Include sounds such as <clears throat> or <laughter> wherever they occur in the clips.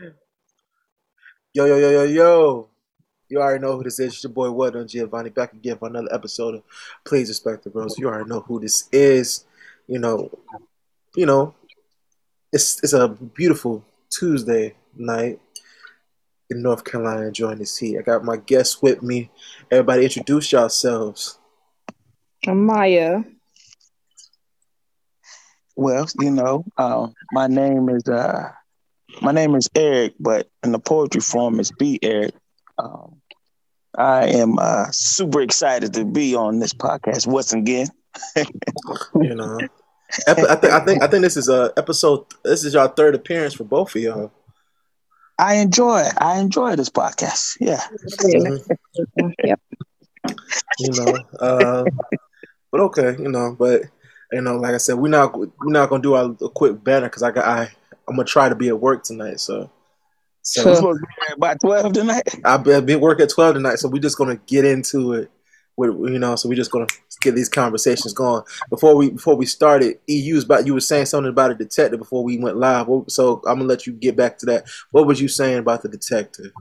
Yo, yo, yo, yo, yo. You already know who this is. It's your boy, What on Giovanni, back again for another episode of Please Respect the Bros. You already know who this is. You know, you know, it's it's a beautiful Tuesday night in North Carolina enjoying this heat. I got my guests with me. Everybody introduce yourselves. I'm Myia. Well, you know, uh, my name is uh, my name is Eric, but in the poetry form, it's B Eric. Um, I am uh, super excited to be on this podcast once again. You know, Ep- I think I think I think this is a episode. This is your third appearance for both of y'all. I enjoy I enjoy this podcast. Yeah. Yep. You know, uh, but okay, you know, but you know, like I said, we're not we're not gonna do a, a quick banner because I got I I'm gonna try to be at work tonight. So, so We're supposed to be by twelve tonight. <laughs> I've been, working at twelve tonight. So we're just gonna get into it. With you know, so we're just gonna get these conversations going before we before we started. EU was about you were saying something about a detective before we went live. So I'm gonna let you get back to that. What was you saying about the detective?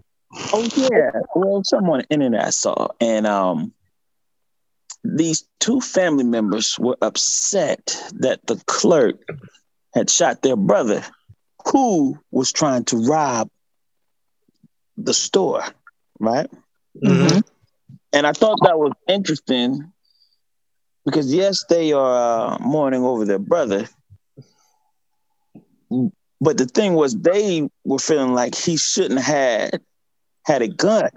Oh yeah. Well, someone on the internet I saw, and um, these two family members were upset that the clerk had shot their brother, who was trying to rob the store, right? Mhm. And I thought that was interesting because yes, they are uh, mourning over their brother, but the thing was they were feeling like he shouldn't have had had a gun,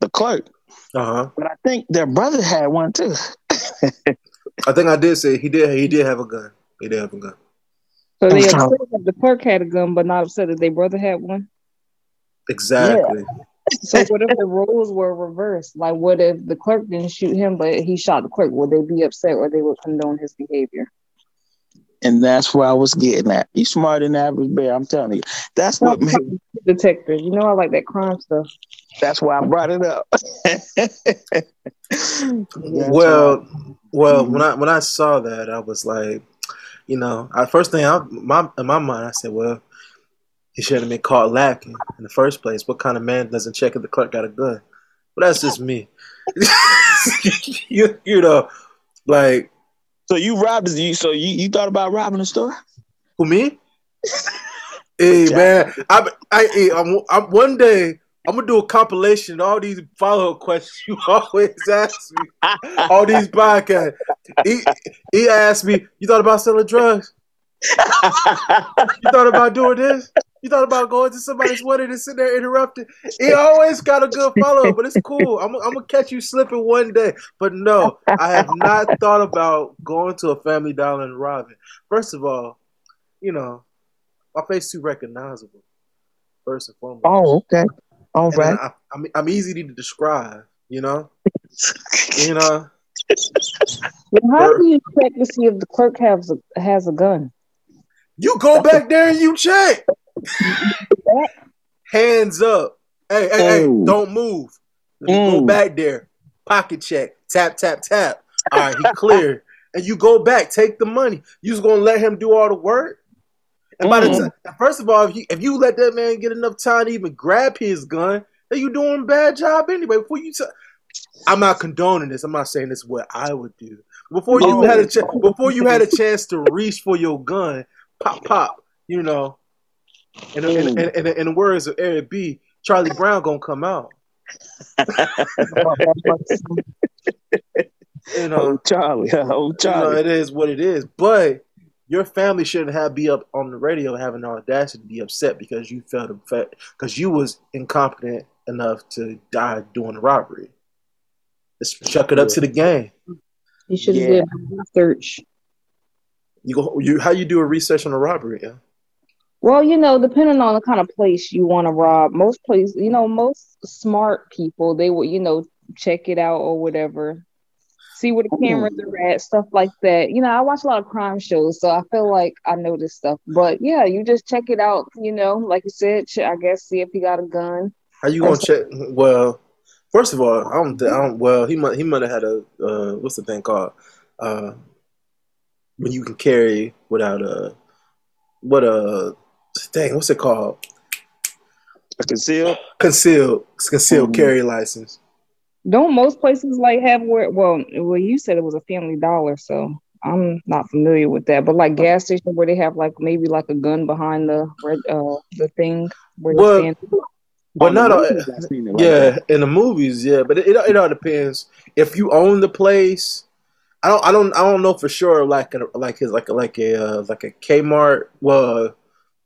the clerk. Uh huh. But I think their brother had one too. <laughs> I think I did say he did. He did have a gun. He did have a gun. So they I'm upset that the clerk had a gun, but not upset that their brother had one. Exactly. So what if the roles were reversed? Like, what if the clerk didn't shoot him, but he shot the clerk? Would they be upset, or they would condone his behavior? And that's where I was getting at. You smarter than average bear, I'm telling you. That's what made, <laughs> Detective, you know I like that crime stuff. that's why I brought it up. <laughs> Well, well, mm-hmm. when I when I saw that, I was like, you know, I first thing I my in my mind, I said, well, he should have been caught lacking in the first place. What kind of man doesn't check if the clerk got a gun? But that's just me. <laughs> you you know, like so you robbed you so you, you thought about robbing the store? who me? <laughs> hey man, I I I'm, I'm one day. I'm gonna do a compilation of all these follow up questions you <laughs> always ask me. all these podcasts. He, he asked me, "You thought about selling drugs? You thought about doing this? You thought about going to somebody's wedding and sitting there interrupting?" He always got a good follow up, but it's cool. I'm, I'm gonna catch you slipping one day. But no, I have not thought about going to a Family Dollar and robbing. First of all, you know, my face too recognizable. First and foremost. oh, okay. All And right. I, I'm, I'm easy to describe. You know, <laughs> you know. Well, how do you check to see if the clerk has a has a gun? You go back there and you check. <laughs> Hands up. Hey, hey, hey, Oh. don't move. Let me go Mm. back there. Pocket check. Tap, tap, tap. All right, he clear. and you go back, take the money. You just gonna let him do all the work? And by the Mm. time, first of all, if you if you let that man get enough time to even grab his gun, then you doing a bad job anyway. Before you, t- I'm not condoning this. I'm not saying this is what I would do. Before you No. had a ch- before you had a chance to reach for your gun, pop, pop. You know, in the, in, in, in, the- in the words of Eric B, Charlie Brown gonna come out. <laughs> You know, Oh, Charlie. Oh, you know, Charlie. it is what it is. But your family shouldn't have be up on the radio having the audacity to be upset because you felt upset because you was incompetent enough to die doing the robbery. Just chuck it up to the game. You should have Yeah. did research. You go. You how you do a research on a robbery? Yeah. Well, you know, depending on the kind of place you want to rob, most places, you know, most smart people, they will, you know, check it out or whatever, see where the cameras are at, stuff like that. You know, I watch a lot of crime shows, so I feel like I know this stuff. But yeah, you just check it out, you know, like you said, ch- I guess see if he got a gun. How you gonna check? Well, first of all, I don't. I don't well, he might. He might have had a. Uh, what's the thing called? Uh, when you can carry without a. What a. Dang, what's it called? A concealed? Concealed. Concealed Mhm. carry license. Don't most places like have where? Well, well, you said it was a Family Dollar, so I'm not familiar with that. But like gas station where they have like maybe like a gun behind the red- uh the thing where you Well, stand. But not all, movies, I've seen it like yeah, that. in the movies, yeah. But it, it, it all depends. If you own the place, I don't I don't I don't know for sure like a, like his like a, like a uh, like a Kmart, well,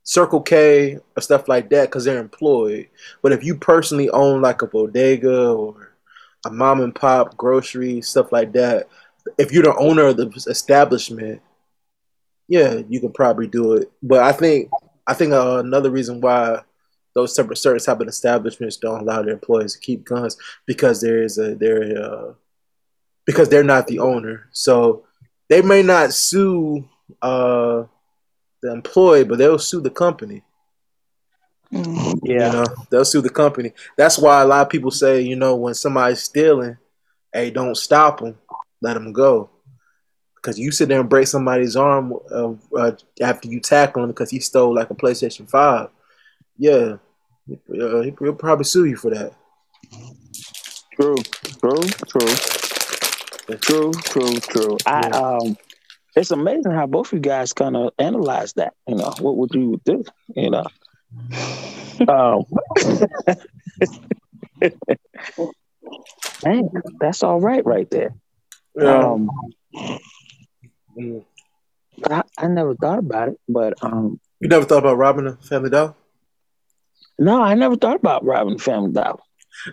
Circle K or stuff like that because they're employed. But if you personally own like a bodega or a mom and pop grocery stuff like that, if you're the owner of the establishment, yeah, you can probably do it. But I think I think uh, another reason why those separate certain type of establishments don't allow their employees to keep guns because there is a there uh, because they're not the owner. So they may not sue uh, the employee, but they'll sue the company. Mm. Yeah. You know, they'll sue the company. That's why a lot of people say, you know, when somebody's stealing, hey, don't stop them, let them go. Because you sit there and break somebody's arm uh, uh, after you tackle him because he stole like a PlayStation Five. Yeah, uh, he- he'll probably sue you for that. True, true, true, true, true, true. I Yeah. um, it's amazing how both of you guys kind of analyze that. You know, what would you do? You know, um, dang, that's all right, right there. Um, Mm. I, I never thought about it, but um, you never thought about robbing a family dog? no, I never thought about robbing Family Dollar.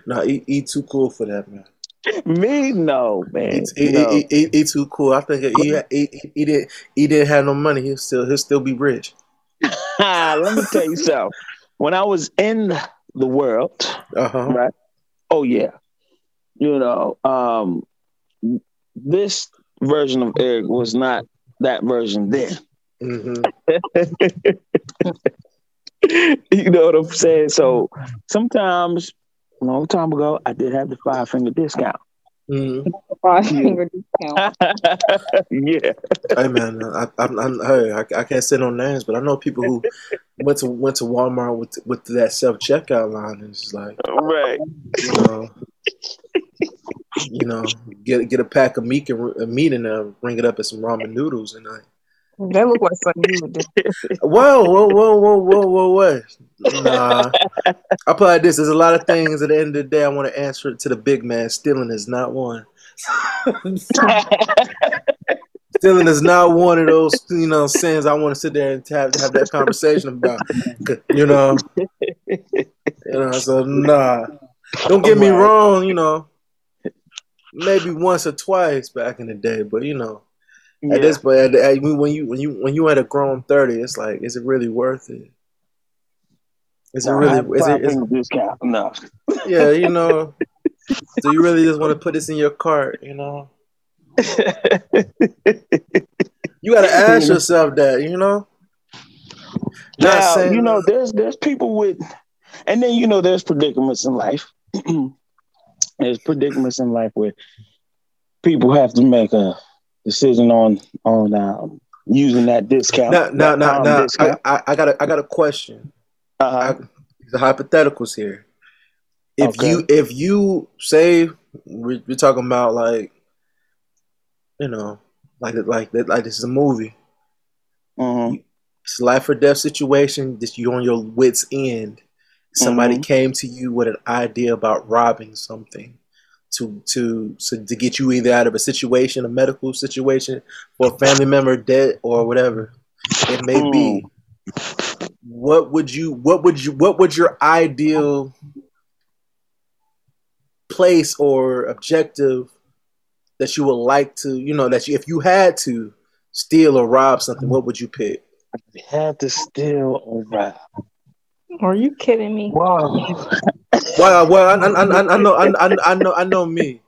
No, he, he too cool for that, man. <laughs> Me, no, He, man. he, no. he, he, he too cool. I think he, he, he didn't he didn't have no money. He'll still he'll still be rich. <laughs> Let me tell you <laughs> something. When I was in the world, Uh huh. right? Oh yeah, you know, um, this version of Eric was not that version then. hmm <laughs> you know what I'm saying? So sometimes, a long time ago, I did have the five finger discount. Five <laughs> <laughs> yeah, Hey man, I, I, I, hey, I, I can't say no names, but I know people who <laughs> went to went to Walmart with with that self checkout line and it's just like right. you know, you know, get get a pack of meat and uh, meat and uh, ring it up as some ramen noodles and like, That look like something you would do. <laughs> whoa, whoa, whoa, whoa, whoa, whoa, whoa. Nah, I put like this. There's a lot of things at the end of the day I want to answer to the big man. Stealing is not one. <laughs> Stealing is not one of those, you know, sins I want to sit there and have, have that conversation about. You know, you know. So nah, don't get me wrong. You know, maybe once or twice back in the day, but you know, at this point, at, at, when you when you when you at a grown thirty, it's like, is it really worth it? Is it really? Is it? Is, discount. No. <laughs> yeah, you know. Do you really just want to put this in your cart? You know, <laughs> you got to ask yourself that. You know. Now, saying- you know, there's there's people with, and then you know, there's predicaments in life. <clears throat> there's predicaments in life where people have to make a decision on on um, using that discount. That now, now I. I, I got a, I got a question. Uh-huh. The hypotheticals here. If Okay. you, if you say we're, we're talking about like, you know, like like like this is a movie. Mhm. It's a life or death situation. That you're on your wits end. Somebody Mhm. came to you with an idea about robbing something. To, to so to get you either out of a situation, a medical situation, or a family member dead or whatever it may be. What would you what would you what would your ideal place or objective that you would like to, you know, that you if you had to steal or rob something, what would you pick? Had to steal or rob. Are you kidding me? Wow. Well, well, I, I, I, I know, I, I, I know, I know me.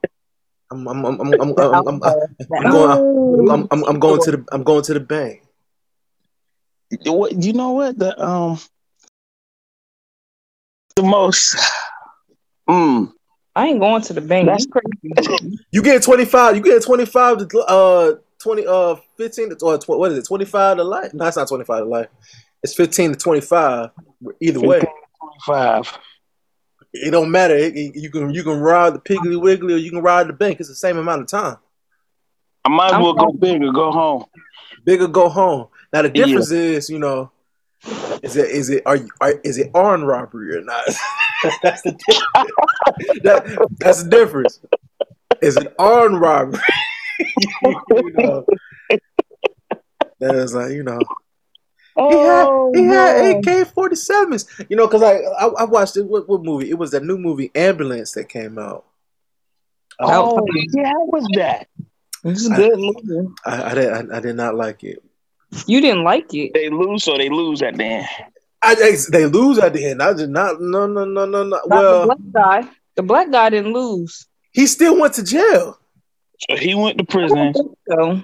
I'm, I'm, I'm, I'm, I'm, I'm, I'm, I'm going, I'm, I'm, I'm going to the, I'm going to the bank. What you know what the um the most mm, I ain't going to the bank. That's- You crazy. You get 25, you get 25 to, uh, 20, uh, 15 to, or tw- what is it, 25 to life? No, it's not 25 to life. It's 15 to 25, either way. five. It don't matter. It- it- you can you can ride the Piggly Wiggly or you can ride the bank. It's the same amount of time. I might as well go fine. big or go home. Bigger go home. Now the Yeah. difference is, you know, is it is it are, you, are is it armed robbery or not? <laughs> that's the difference. that, that's the difference. Is it armed robbery? <laughs> you know, that is like you know. He had Oh, he had. AK forty sevens. You know, because I, I I watched it. What, what movie? It was that new movie Ambulance that came out. Oh. Oh, yeah, how was that? It's a good movie. I I did I, I did not like it. You didn't like it. They lose, so they lose at the end. I, I they lose at the end. I did not. No no no no no. Not Well, the black guy. The black guy didn't lose. he still went to jail. So he went to prison. so.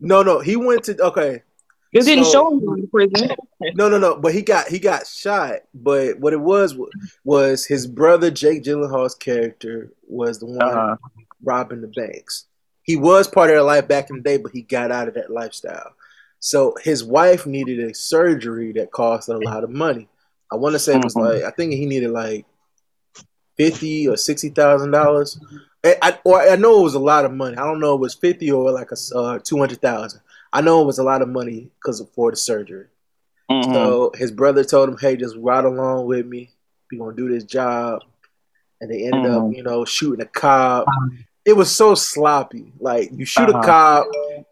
No no, he went to okay. It didn't show him going to prison. No, no, no. But he got he got shot. But what it was was his brother Jake Gyllenhaal's character was the one Uh-huh. robbing the banks. He was part of their life back in the day, but he got out of that lifestyle. So his wife needed a surgery that cost a lot of money. I want to say it was Mhm. like I think he needed like fifty or sixty thousand dollars. I, I- or I know it was a lot of money. I don't know if it was fifty or like a uh, two hundred thousand. I know it was a lot of money because of for the surgery. Mhm. So his brother told him, "Hey, just ride along with me. We gonna do this job." And they ended up, Mhm. you know, shooting a cop. It was so sloppy. Like you shoot Uh-huh. a cop,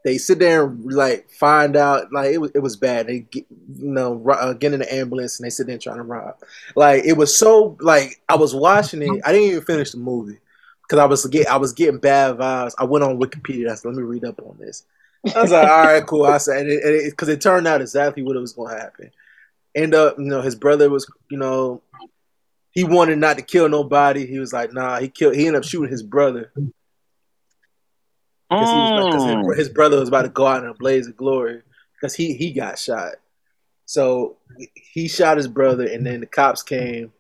they sit there and like find out. Like it was, it was bad. They get, you know, uh, get in the ambulance and they sit there trying to rob. Like it was so like I was watching it. I didn't even finish the movie because I was get I was getting bad vibes. I went on Wikipedia. I said, "Let me read up on this." I was like, all right, cool. I said, because it, it, 'cause it turned out exactly what it was going to happen. End up, you know, his brother was, you know, he wanted not to kill nobody. He was like, nah, he killed. He ended up shooting his brother because he was, 'cause Mm. his, his brother was about to go out in a blaze of glory because he he got shot. So he shot his brother, and then the cops came,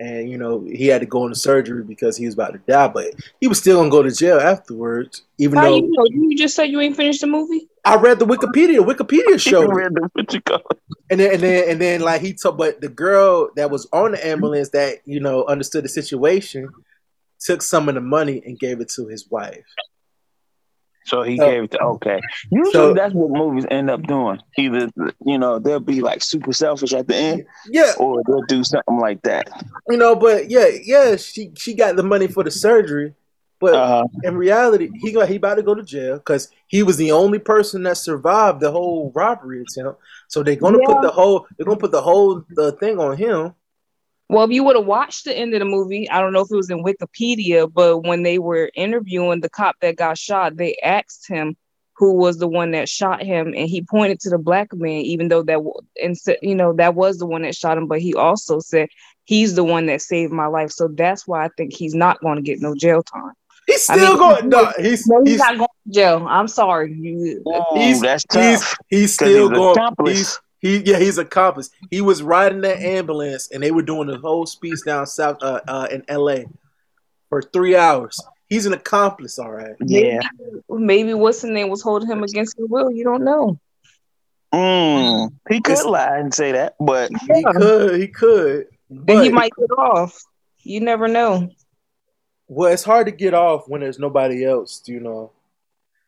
and you know he had to go into surgery because he was about to die. But he was still gonna go to jail afterwards, even How though you know? You just said you ain't finished the movie. I read the Wikipedia. Wikipedia <laughs> He showed it. read the what you call it. And then and then and then like he took but the girl that was on the ambulance that, you know, understood the situation took some of the money and gave it to his wife. So he So- gave it to okay. Usually So- that's what movies end up doing. Either you know they'll be like super selfish at the end, Yeah, or they'll do something like that. you know, but yeah, yeah, she she got the money for the surgery, but Uh, in reality, he got he about to go to jail because he was the only person that survived the whole robbery attempt. So they're gonna Yeah. put the whole they're gonna put the whole the thing on him. Well, if you would have watched the end of the movie, I don't know if it was in Wikipedia, but when they were interviewing the cop that got shot, they asked him who was the one that shot him, and he pointed to the black man, even though that and said, you know, that was the one that shot him. But he also said he's the one that saved my life, so that's why I think he's not going to get no jail time. He's I still mean, going no, he's No, he's, he's not going to jail. I'm sorry. You- ooh, he's that's he's tough. he's 'Cause still he's going accomplice. he's he yeah he's an accomplice. He was riding that ambulance and they were doing the whole speech down south uh, uh in LA for three hours. He's an accomplice, all right. Yeah. Maybe what's the name was holding him against his will. You don't know. Mm, he could It's- lie and say that, but He could, he could. And But he might get off. You never know. well, it's hard to get off when there's nobody else, you know.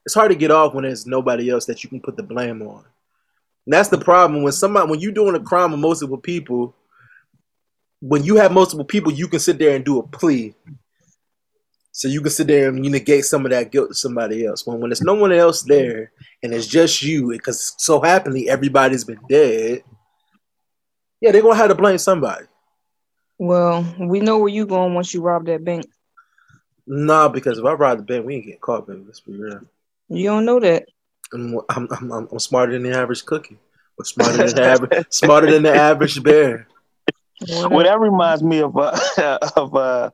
It's hard to get off when there's nobody else that you can put the blame on. And that's the problem when somebody when you're doing a crime with multiple people, when you have multiple people, you can sit there and do a plea. So you can sit there and you negate some of that guilt to somebody else. When when there's no one else there and it's just you, because so happily everybody's been dead. Yeah, they're gonna have to blame somebody. Well, we know where you going once you rob that bank. Nah, because if I rob the bank, we ain't get caught, baby. Let's be real. You don't know that. I'm, I'm, I'm, I'm smarter than the average cookie. But smarter than the average, smarter than the average bear. well, that reminds me of uh, <laughs> of uh,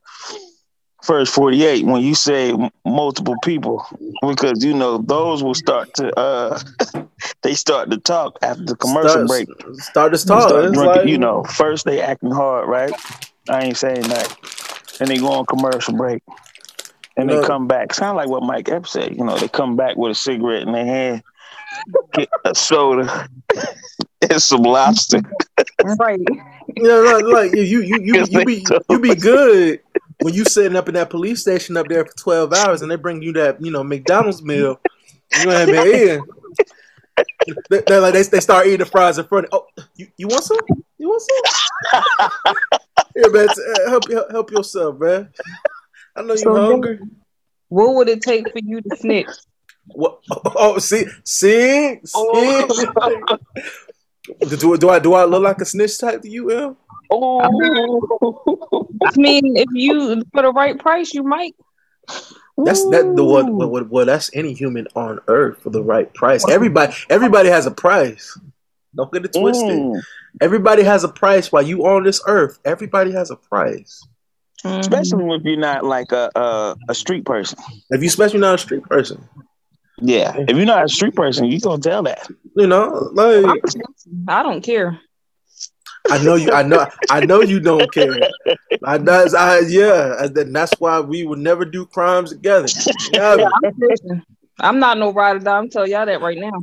first forty eight when you say m- multiple people because you know those will start to uh, <laughs> they start to talk after the commercial start, break. Start to talk. start drinking, like, you know, first they acting hard, right? I ain't saying that. And they go on commercial break. And they come back. Sound like what Mike Epps said. You know, they come back with a cigarette in their hand, get a soda, <laughs> and some lobster. right. Yeah, like, like you, you, you, you, you be you be good when you sitting up in that police station up there for twelve hours, and they bring you that you know McDonald's meal. You ain't been eating. They, they, like, they, they start eating the fries in front. Of, oh, you, you want some? You want some? <laughs> Here, man, uh, help help yourself, man. I know you So hungry. What would it take for you to snitch? What? <laughs> Oh, see, see, see. Oh. do, do I do I look like a snitch type to you, L? Oh, <laughs> I mean, if you for the right price, you might. That's that the what, what, what, what that's any human on earth for the right price. Everybody everybody has a price. Don't get it twisted. Mm. Everybody has a price while you on this earth. Everybody has a price. Mhm. Especially if you're not like a, a a street person. If you especially not a street person. Yeah, if you're not a street person, you gonna tell that. You know, like I don't care. I know you I know I know you don't care. I that's I yeah, and then that's why we would never do crimes together. Yeah, I'm. I'm not no ride or die. I'm telling y'all that right now.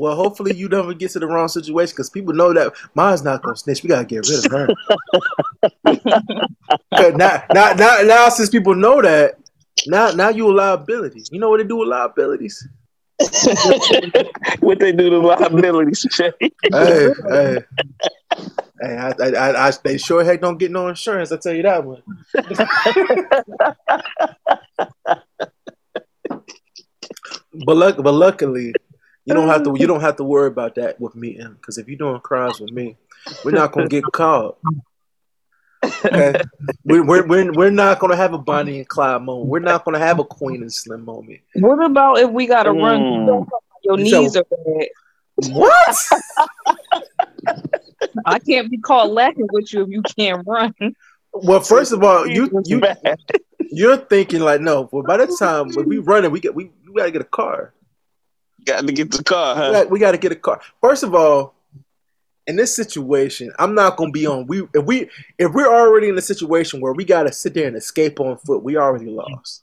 Well, hopefully you never get to the wrong situation because people know that mine's not gonna snitch. We gotta get rid of her. <laughs> now, now, now, now, since people know that, now, now you a liability. You know what they do with liabilities? what they do to liabilities, hey, hey, hey! I, I, I, I, they sure heck don't get no insurance. I tell you that one. <laughs> but luck, but luckily, you don't have to. You don't have to worry about that with me, because if you're doing crimes with me, we're not gonna get caught. Okay, <laughs> we're, we're, we're, we're not gonna have a Bonnie and Clyde moment. We're not gonna have a Queen and Slim moment. What about if we gotta run? Mm. Your You knees said- are bad. What? <laughs> I can't be caught laughing with you if you can't run. Well, first of all, you you you're thinking like, no. Well, by the time when we running, we get we, we gotta get a car. Got to get the car, We got, we got to get a car. First of all, in this situation, I'm not gonna be on. We if we if we're already in a situation where we gotta sit there and escape on foot, we already lost.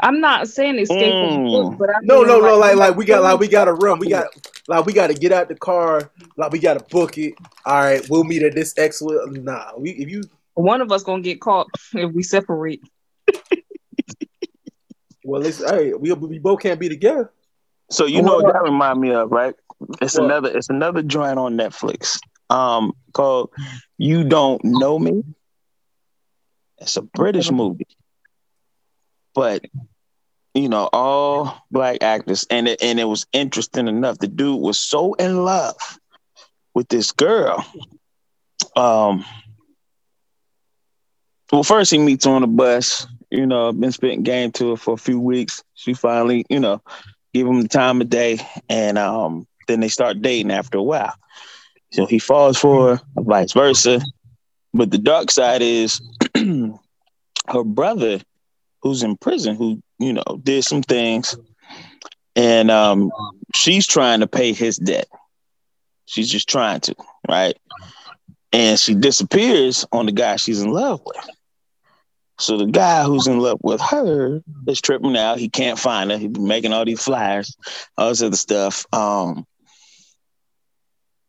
I'm not saying escape from Mm. foot, but I No, mean, no, no. Like like we got like we gotta run. We got like we gotta get out the car. Like we gotta book it. All right, we'll meet at this X. Nah, we if you one of us gonna get caught <laughs> if we separate. well, it's, hey, we we both can't be together. So you know what that remind me of, right? It's What? another it's another joint on Netflix. Um called You Don't Know Me. It's a British movie. But you know, all black actors and it and it was interesting enough. The dude was so in love with this girl. Um well, first he meets her on the bus. You know, been spitting game to her for a few weeks. She finally, you know, give him the time of day, and um, then they start dating after a while. So he falls for her, vice versa. But the dark side is <clears throat> her brother, who's in prison, who you know did some things, and um, she's trying to pay his debt. She's just trying to, right? And she disappears on the guy she's in love with. So the guy who's in love with her is tripping out. He can't find her. He's making all these flyers, all this other stuff. Um,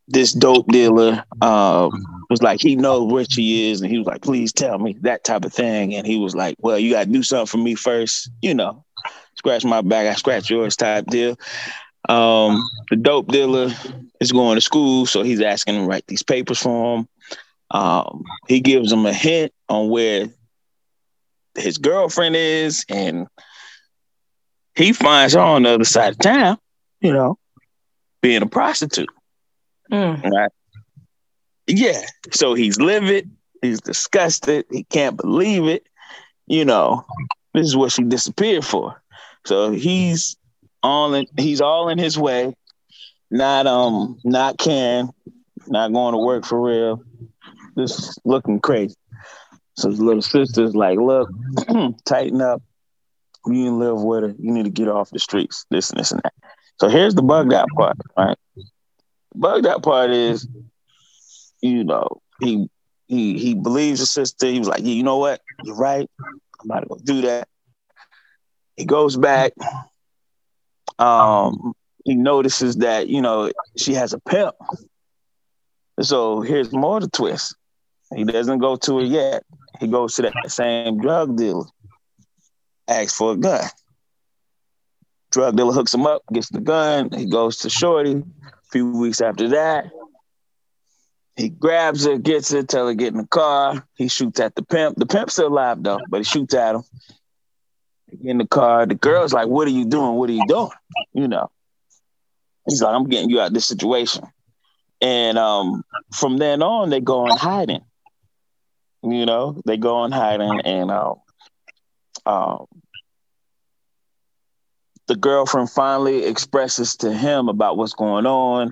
this dope dealer um, was like, he knows where she is, and he was like, please tell me that type of thing. And he was like, well, you got to do something for me first, you know, scratch my back, I scratch yours type deal. Um, the dope dealer is going to school, so he's asking him to write these papers for him. Um, he gives him a hint on where his girlfriend is, and he finds her on the other side of town, you know, being a prostitute. Mm. Right. Yeah. So he's livid. He's disgusted. He can't believe it. You know, this is what she disappeared for. So he's all in he's all in his way, not um not caring, not going to work for real, just looking crazy. So his little sister's like, look, <clears throat> tighten up. You to live with her. You need to get off the streets, this and this and that. So here's the bugged out part, right? bugged out part is, you know, he he he believes his sister. He was like, yeah, you know what? You're right. I'm about to go do that. He goes back. Um, he notices that you know she has a pimp So here's more the twist. He doesn't go to it yet. He goes to that same drug dealer, asks for a gun. Drug dealer hooks him up, gets the gun. He goes to Shorty. A few weeks after that, he grabs her, gets her, tell her get in the car. He shoots at the pimp. The pimp's still alive though, but he shoots at him. In the car, the girl's like, "What are you doing? What are you doing?" You know. He's like, "I'm getting you out of this situation." And um, from then on, they go on hiding. You know, they go on hiding, and um, um, the girlfriend finally expresses to him about what's going on.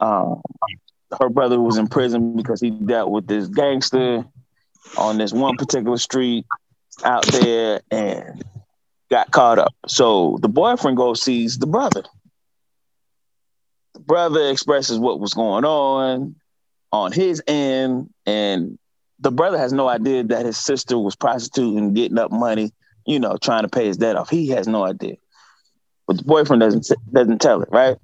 Um, her brother was in prison because he dealt with this gangster on this one particular street out there and got caught up. So the boyfriend goes sees the brother. The brother expresses what was going on on his end, and the brother has no idea that his sister was prostituting, getting up money, you know, trying to pay his debt off. He has no idea, but the boyfriend doesn't doesn't tell it. Right?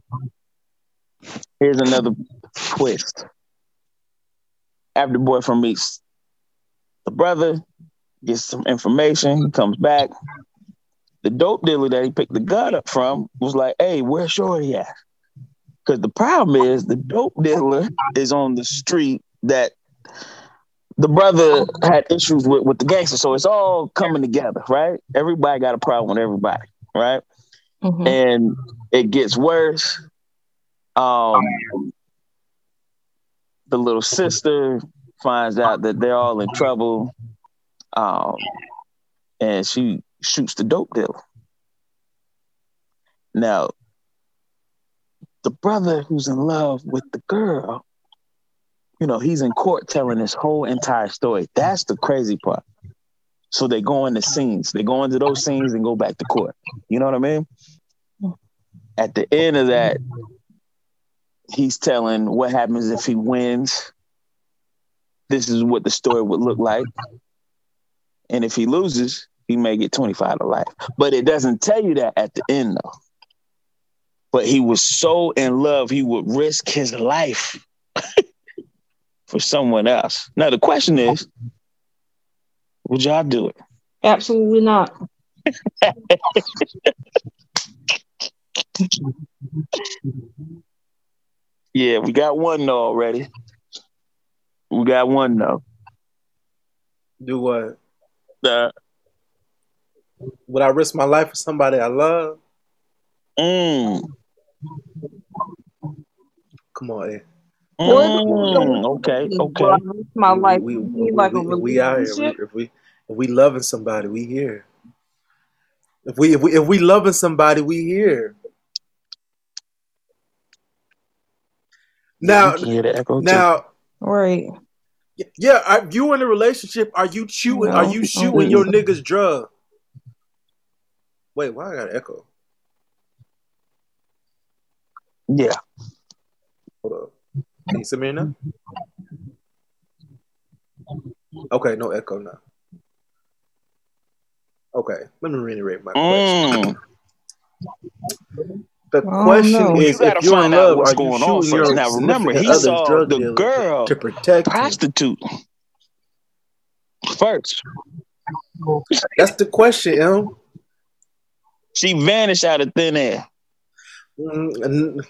Here's another twist. After the boyfriend meets the brother, gets some information, comes back. The dope dealer that he picked the gun up from was like, "Hey, where's Shorty at?" Because the problem is the dope dealer is on the street that the brother had issues with with the gangster. So it's all coming together, right? Everybody got a problem with everybody, right? Mm-hmm. And it gets worse. Um, the little sister finds out that they're all in trouble, um, and she shoots the dope dealer. Now, the brother who's in love with the girl you know, he's in court telling this whole entire story. That's the crazy part. So they go into scenes. They go into those scenes and go back to court. You know what I mean? At the end of that, he's telling what happens if he wins. This is what the story would look like. And if he loses, he may get 25 to life. But it doesn't tell you that at the end, though. But he was so in love, he would risk his life <laughs> for someone else. Now the question is, would y'all do it? Absolutely not. <laughs> yeah, we got one no already. We got one though. Do what? Uh, Would I risk my life for somebody I love? Mm. Come on, Ed. Mm, okay, okay. My life, we, we, we, like we, a we out here. We, if we if we loving somebody, we here. If we if we if we loving somebody, we here. Now, now, right? Yeah, are you in a relationship? Are you chewing? No, are you shooting your niggas drug? Wait, why I got an echo? Yeah. Hold up. Can you see me now? Okay, no echo now. Okay, let me reiterate my question. Mm. <laughs> The question is, you if you're in love, are you shooting your now? Remember, he saw the girl to protect prostitute you. first. That's the question, M. She vanished out of thin air. Mm,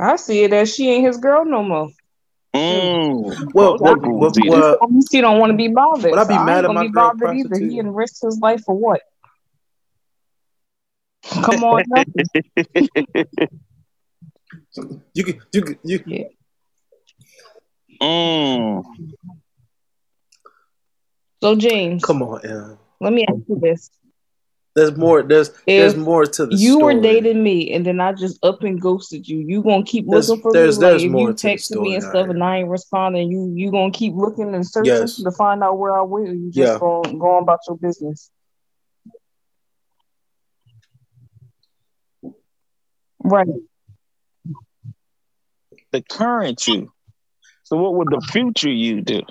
I see it as she ain't his girl no more. Mm. Well, well, well, well, he don't want to be bothered. Would I be so mad I at my be bothered either. He can risk his life for what? Come on. <laughs> you can, you can, you. Yeah. Mm. So James, come on, Em. Let me ask you this: there's more. There's if there's more to the. You story. were dating me, and then I just up and ghosted you. You gonna keep there's, looking for there's, me? There's like, more if you texted me and stuff, and I ain't responding, you you gonna keep looking and searching yes. to find out where I went? You just yeah. going go on about your business. Right. The current you. So what would the future you do?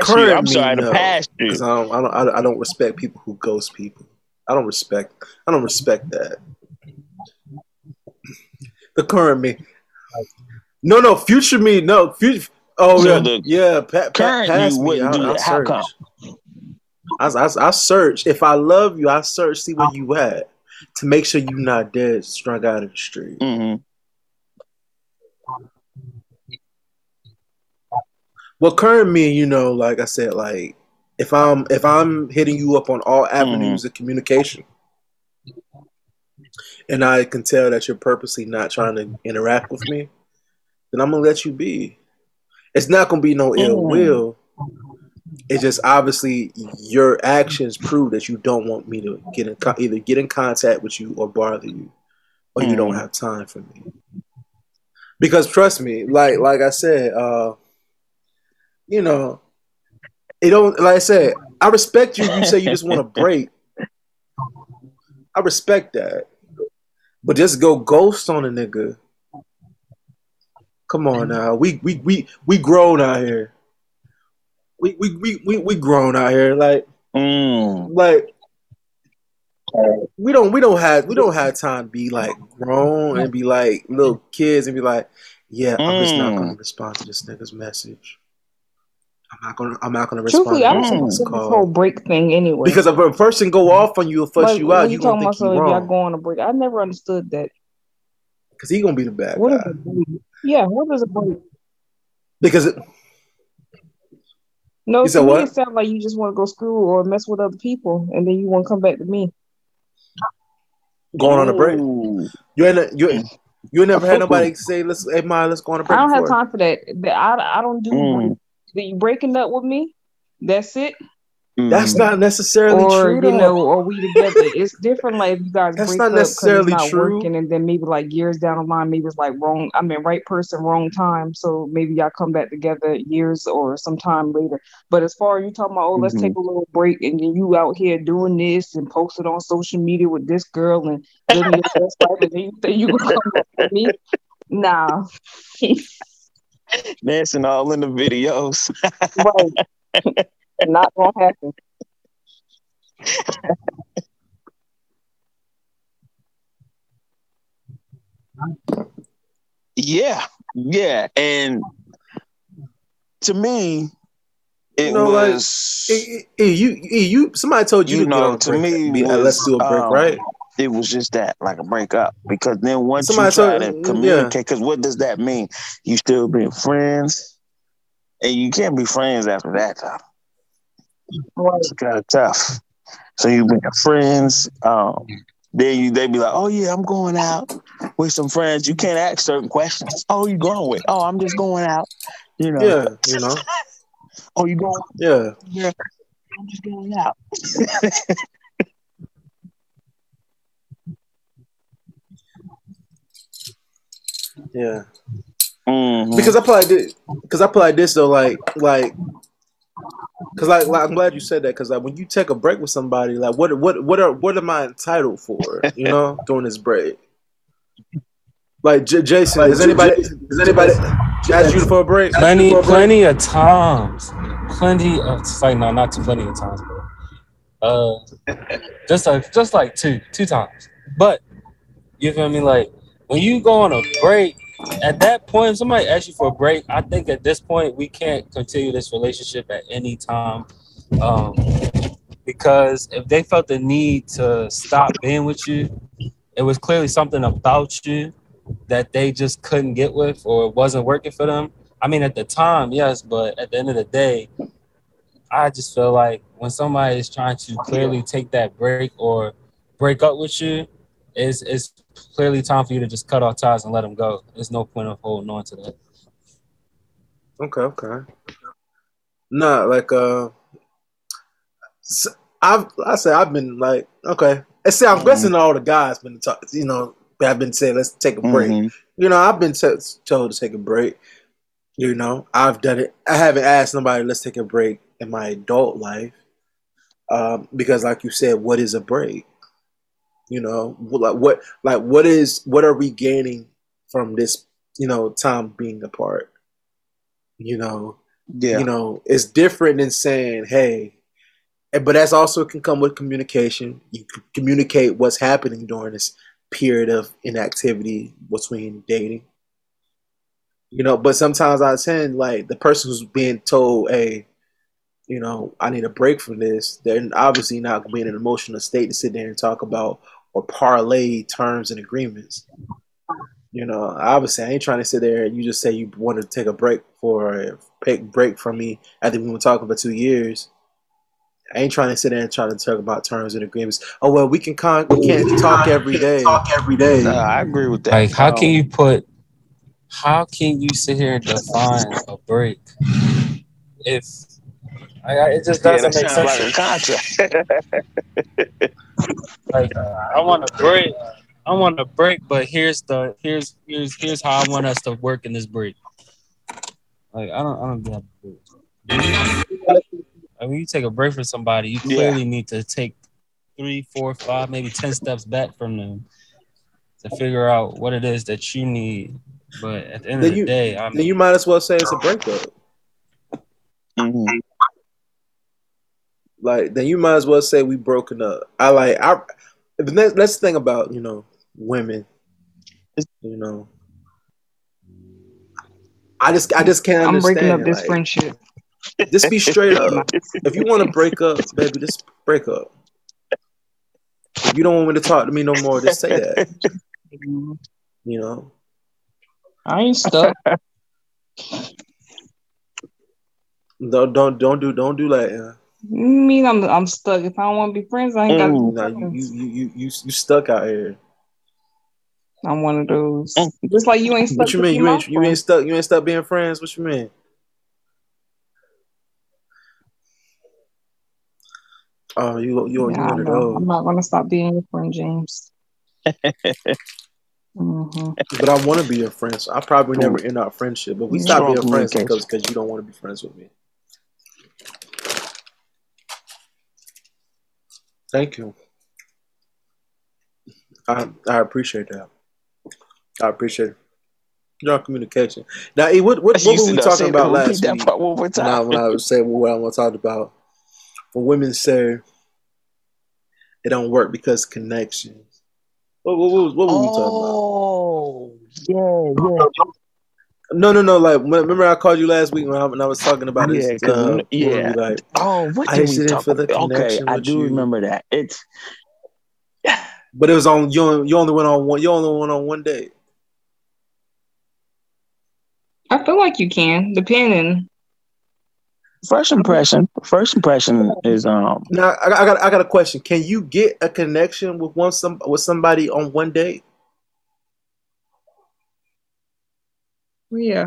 Current I'm sorry, no, the past you. I don't, I don't, I don't respect people who ghost people. I don't respect. I don't respect that. The current me. No, no, future me, no, future. Oh So yeah, yeah. Pa, pa, current past you me, wouldn't I, do I that. How come? I, I, I search. If I love you, I search. See where you at to make sure you not dead, strung out in the street. hmm Well, current me, you know, like I said, like if I'm if I'm hitting you up on all avenues of communication, and I can tell that you're purposely not trying to interact with me, then I'm gonna let you be. It's not gonna be no ill Mm. will. It's just obviously your actions prove that you don't want me to get in co- either get in contact with you or bother you, or you don't Mm. have time for me. Because trust me, like like I said, uh, you know, it don't like I said. I respect you. You say you just want to <laughs> break. I respect that, but just go ghost on a nigga. Come on now, we we we we grown out here. We we we we, we grown out here. Like Mm. like we don't we don't have we don't have time to be like grown and be like little kids and be like, yeah, I'm just not Mm. gonna respond to this nigga's message. I'm not gonna I'm not gonna respond Truthfully, to I don't this support this whole break thing anyway. Because if a person go off on you or fuss like, you out, you you gonna talking about think you so y'all wrong. go on a break, I never understood that. Because he gonna be the bad What is guy. a break? Yeah, what is a break? Because it, No, You to said me what? it sounds like you just want to go screw or mess with other people, and then you want to come back to me. going on a break. You ain't you ain't you never had Ooh. nobody say let's hey Myia, let's go on a break. I don't have time for that. That- I, I don't do Mm. Break. That you breaking up with me? That's it. That's Mhm. not necessarily or true. you know, are we together? It's different. Like if you guys That's break not up because it's necessarily not true. working, and then maybe like years down the line, maybe it's like wrong. I mean, right person, wrong time. So maybe y'all come back together years or sometime later. But as far as you talking about, oh, let's Mhm. take a little break, and then you out here doing this and post it on social media with this girl and living your <laughs> best life, and then you think you gonna come back to me? Nah, <laughs> Dancing all in the videos. right. <laughs> Not gonna happen. Yeah, yeah, and to me, it You know, like, was E- E- E, you E, you somebody told you, you to get know on a to break. me Be like, let's do a break, um, right? It was just that, like a breakup, because then once Somebody you try told- to yeah. communicate, because what does that mean? You still being friends, and you can't be friends after that time. It's kind of tough. So you being friends, um, then you they be like, oh yeah, I'm going out with some friends. You can't ask certain questions. Oh, you going with? Oh, I'm just going out. You know. Yeah, you know, <laughs> Oh, you going? yeah. Yeah. I'm just going out. <laughs> Yeah, Mhm. because I probably did. Because I probably this though, like, like, because like, like, I'm glad you said that. Because like, when you take a break with somebody, like, what, what, what are, what am I entitled for? You know, <laughs> during this break. Like, J- Jason, Like, is anybody, J- is anybody ask you for a break? Plenty, you for a break? plenty of times, plenty of it's like no, not too plenty of times, but uh, just like just like two, two times. But you feel me? Like when you go on a break, at that point, if somebody asks you for a break. I think at this point we can't continue this relationship at any time, um, because if they felt the need to stop being with you, it was clearly something about you that they just couldn't get with or it wasn't working for them. I mean, at the time, yes, but at the end of the day, I just feel like when somebody is trying to clearly take that break or break up with you, it's, it's clearly time for you to just cut off ties and let them go. There's no point of holding on to that. Okay, okay. Nah, like uh, s- I've I say I've been like okay. I say I'm Mhm. guessing all the guys been talk, you know I've been saying let's take a break. Mhm. You know I've been t- told to take a break. You know I've done it. I haven't asked nobody let's take a break in my adult life um, because, like you said, what is a break? You know, like what like what is what are we gaining from this? You know, time being apart. You know, Yeah. you know it's different than saying hey and- but that's also can come with communication you communicate what's happening during this period of inactivity between dating You know, but sometimes I tend like the person who's being told, "Hey, you know, I need a break from this." They're obviously not going to be in an emotional state to sit there and talk about or parlay terms and agreements. You know, obviously, I ain't trying to sit there and you just say you want to take a break for a break from me after we've been talking for two years. I ain't trying to sit there and try to talk about terms and agreements. Oh well, we can con- we can't talk every day. Talk every day. No, I agree with that. Like, how can you um, put? How can you sit here and define a break if I, it just doesn't yeah, make sense? Like a contract. <laughs> like, uh, I want to break. I want to break, but here's the here's here's here's how I want us to work in this break. Like I don't I don't get it. I mean, you take a break from somebody, you clearly yeah. need to take three, four, five, maybe ten steps back from them to figure out what it is that you need. But at the end then of the you, day, I mean, then you might as well say it's a breakup. Mm-hmm. Like then you might as well say we broken up. I like I. That's, that's the thing about you know women. You know, I just I just can't. I'm breaking up this like, friendship. Just be straight up. if you want to break up, <laughs> baby, just break up. If you don't want me to talk to me no more, just say that. <laughs> You know. I ain't stuck. Don't don't don't do don't do that. Yeah. Mean I'm I'm stuck. If I don't want to be friends, I ain't got to be friends. You, you you you you stuck out here. I'm one of those. Just like you ain't stuck. What you mean? You ain't you ain't stuck. You ain't stuck being friends. What you mean? Oh, you you yeah, you one of those. I'm not gonna stop being your friend, James. <laughs> mm-hmm. But I want to be your friend. So I probably never end our friendship. But we stop being friends because because you don't want to be friends with me. Thank you. I I appreciate that. I appreciate. Your communication. Now, e, what what, what were we talking about last week? Part one more time. Now, when I was saying what I want to talk about, when women say it don't work because connections. What, what, what, what were we talking about? Oh, yeah, yeah. No, no, no. Like, remember I called you last week when I, when I was talking about yeah, this. Uh, yeah. Like, oh, what did we talk about? Okay, I do you. remember that. It's. <sighs> But it was on you. You only went on one. You only went on one day. I feel like you can, depending. First impression. First impression is um. Now I, I got I got a question. Can you get a connection with one some with somebody on one day? Yeah.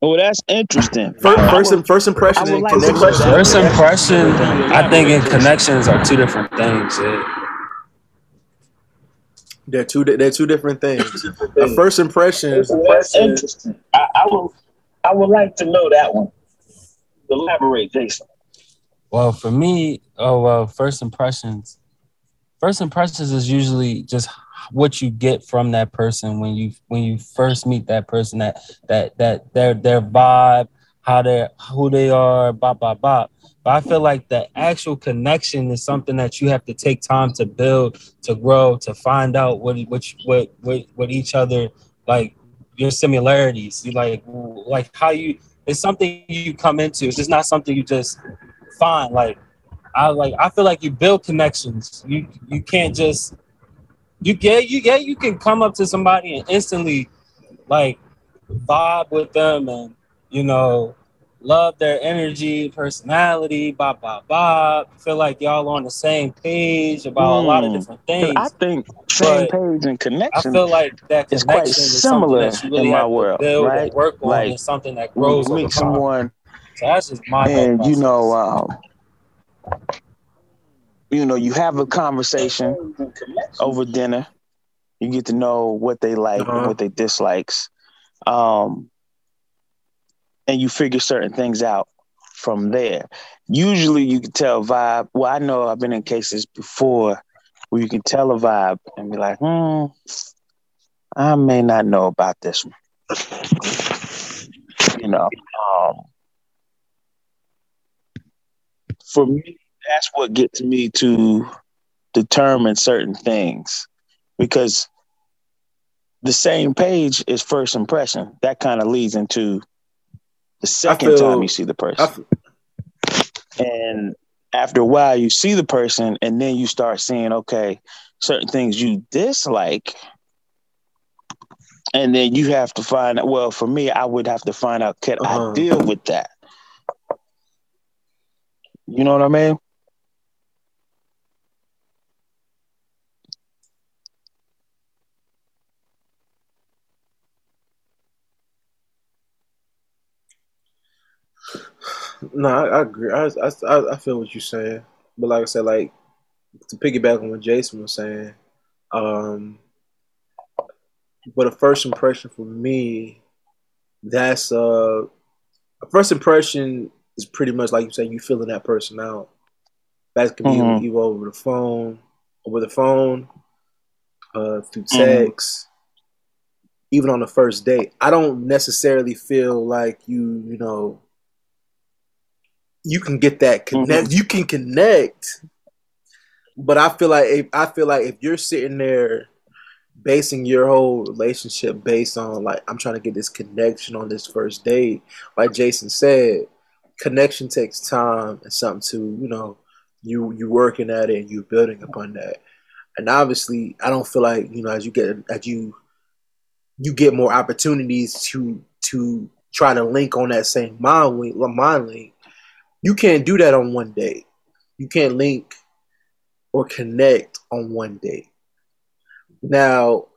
Well, that's interesting. First, first, first impression and like First impression, I think, and connections are two different things. Yeah. They're two. They're two different things. A first impression. That's interesting. I, I will. I would like to know that one. Elaborate, Jason. Well, for me, oh well, first impressions. First impressions is usually just what you get from that person when you when you first meet that person. That that that their their vibe, how they who they are, bop bop bop. But I feel like the actual connection is something that you have to take time to build, to grow, to find out what what what what, what each other like your similarities. You like like how you it's something you come into. It's just not something you just find. Like I like I feel like you build connections. You you can't just you get you get you can come up to somebody and instantly like vibe with them and you know love their energy, personality, blah blah blah. Feel like y'all on the same page about mm. a lot of hmm. different things. I think same page and connection. I feel like that connection is quite similar is really in my world, right? work on like, something that grows. Meet someone, so that's just my and you know, um, you know, you have a conversation over dinner. You get to know what they like uh-huh. and what they dislikes. Um, and you figure certain things out from there. Usually you can tell vibe. Well, I know I've been in cases before where you can tell a vibe and be like, hmm, I may not know about this one. You know, um, for me, that's what gets me to determine certain things because the same page is first impression. That kind of leads into the second feel- time you see the person. And after a while you see the person and then you start seeing okay certain things you dislike and then you have to find out well for me i would have to find out can Uh-huh. i deal with that you know what i mean No, I, I agree. I, I, I feel what you're saying, but like I said, like to piggyback on what Jason was saying, um, but a first impression for me, that's uh, a first impression is pretty much like you say, you feeling that person out. That can be Mhm. either over the phone, over the phone, uh, through Mhm. text, even on the first date. I don't necessarily feel like you, you know, you can get that mm-hmm. connect. You can connect, but I feel like if I feel like if you're sitting there basing your whole relationship based on like I'm trying to get this connection on this first date, like Jason said, connection takes time and something to you know you you working at it and you building upon that. And obviously, I don't feel like you know as you get as you you get more opportunities to to try to link on that same mind link, mind link. You can't do that on one day. You can't link or connect on one day. Now,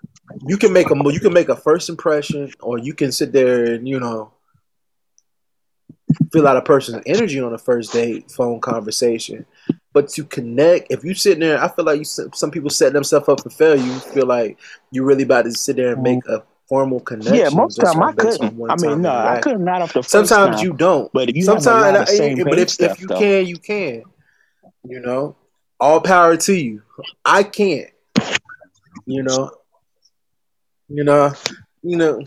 you can make a you can make a first impression, or you can sit there and you know feel out a person's energy on a first date phone conversation. But to connect, if you sitting there, I feel like you some people set themselves up for failure. You feel like you're really about to sit there and make mm-hmm. a formal connection. yeah most time i on- based on couldn't i mean no i couldn't not off the Sometimes time. you don't. but if you Sometimes, lot of I- same but if, stuff, if you though. can, you can. You know, all power to you. I can't. You know, you know, you know,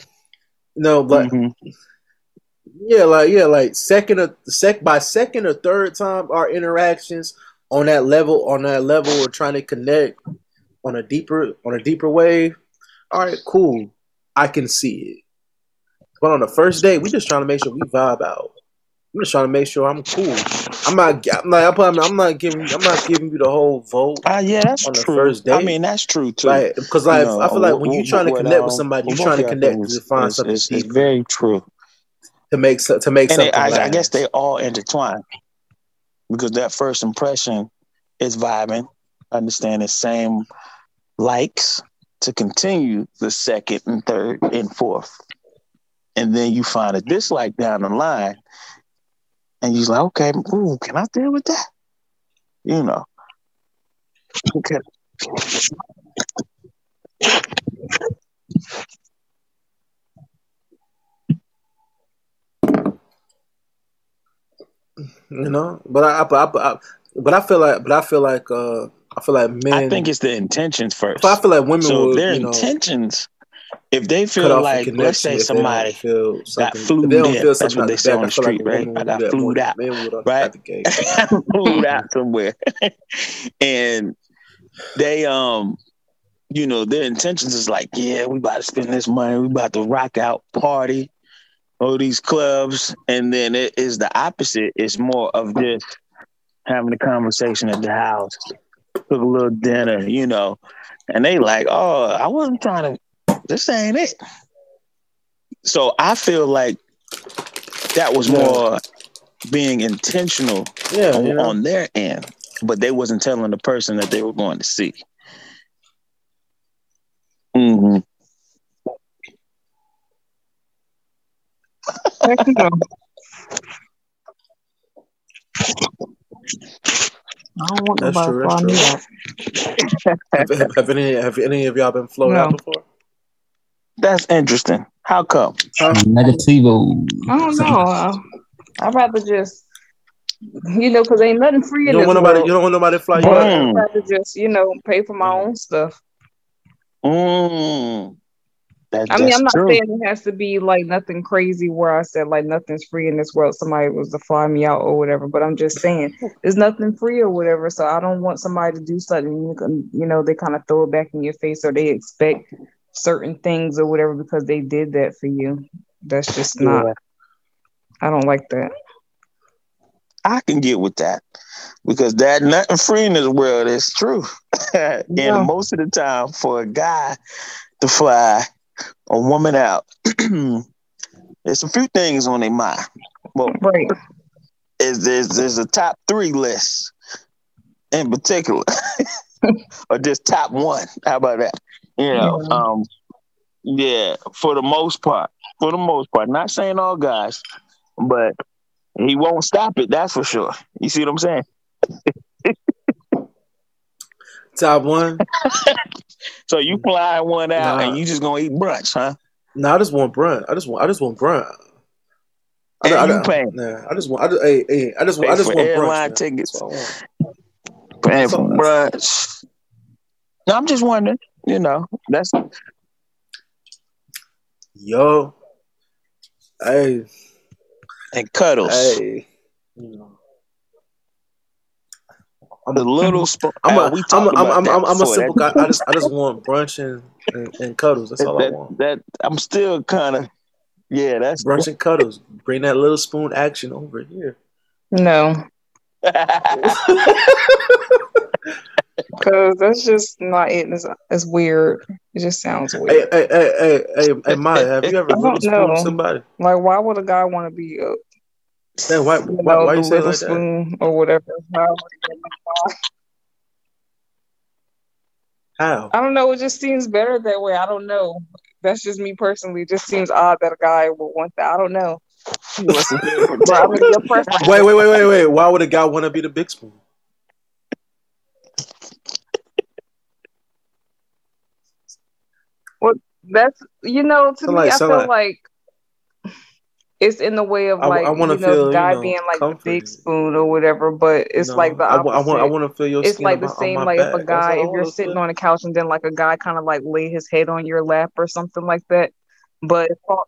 no, but Mhm. yeah, like yeah, like second or sec by second or third time our interactions on that level, on that level, we're trying to connect on a deeper, on a deeper way. All right, cool. I can see it. But on the first day, we just trying to make sure we vibe out. I'm just trying to make sure I'm cool. I'm not. I'm not. I'm not, giving. I'm not giving you the whole vote. Ah, yeah, that's on the true. first I mean, that's true too. Like, because like You know, I feel like when you what- trying to connect with somebody, you're trying to connect to find is- something is deeper very true. to make to make And they, something. I, I guess they all intertwine because that first impression is vibing, understanding same likes to continue the second and third and fourth. And then you find a dislike down the line, and you're like, okay, ooh, can I deal with that? You know. Okay. you know. But I, I, I, I, but I feel like, but I feel like, uh, I feel like men. I think it's the intentions first. But I feel like women so will, their you know, intentions, if they feel like, the let's say if they don't somebody feel got something. if flued they don't in. feel That's what they say on the feel like street, right? I got do that more flued out, would out right? flued <laughs> out somewhere, <laughs> and they um, you know, their intentions is like, yeah, we about to spend this money, we about to rock out, party, all these clubs, and then it is the opposite. It's more of just having a conversation at the house, cook a little dinner, you know, and they like, oh, I wasn't trying to. This ain't it. So I feel like that was Yeah. more being intentional Yeah, on, you know. on their end, but they wasn't telling the person that they were going to see. hmm Heck no. I don't want That's nobody true, that's flying me true. out. have, have, have any have any of y'all been flown out before? That's interesting. How come? Negativo. I don't know. I, I'd rather just, you know, because ain't nothing free You in don't this want nobody. world. You don't want nobody to fly you But out. Mm. I'd rather just, you know, pay for my own stuff. Mm. That, I mean, I'm not true. saying it has to be like nothing crazy where I said like nothing's free in this world. Somebody was to fly me out or whatever. But I'm just saying there's nothing free or whatever. So I don't want somebody to do something. You, can, you know, they kind of throw it back in your face or they expect certain things or whatever because they did that for you. That's just not. Yeah. I don't like that. I can get with that because that nothing free in this world is true. <laughs> Yeah. and most of the time, for a guy to fly a woman out, <clears throat> there's a few things on their mind. Well, Right. is there's there's a top three list in particular, <laughs> or just top one. How about that? You know, Yeah. um, yeah, for the most part, for the most part. Not saying all guys, but he won't stop it. That's for sure. You see what I'm saying? Top one. <laughs> So you mm. fly one out Nah. and you just gonna eat brunch, huh? No, I just want brunch. I just want. I just want brunch. I, And I, you I, paying. Nah, I just want. I just. Hey, hey, I just want. I just want airline brunch. tickets. Paying for brunch. No, I'm just wondering. You know, that's Yo. Hey. and cuddles. Hey. You know. I'm The a, little sp- <laughs> I'm a, uh, we I'm a, I'm, I'm, I'm, I'm a simple guy. I just I just <laughs> want brunch and, and, and cuddles. That's all I want. that I'm still kind of yeah. That's Brunch and cuddles. Bring that little spoon action over here. No. <laughs> Because that's just not it. It's, it's weird. It just sounds weird. hey, hey, hey, hey, hey, Myia, have you ever I little don't know. somebody? Like, why would a guy want to be Man, why, you why, why you say like that? spoon or whatever? However you want. How? I don't know. It just seems better that way. I don't know. That's just me personally. It just seems odd that a guy would want that. I don't know. He wants to feel But I mean, protected. your <laughs> preference. Wait, wait, wait, wait, wait. Why would a guy want to be the big spoon? Well, that's you know, to Sound me, like- I sound feel like- like it's in the way of like I wanna you know, feel, the you guy know, being like the comforted. big spoon or whatever. But it's You know, like the I, opposite. wa- I want. I want to feel your it's skin like the my- same my like if a guy if you're sitting feel. on a couch and then like a guy kind of like lay his head on your lap or something like that. But it's all-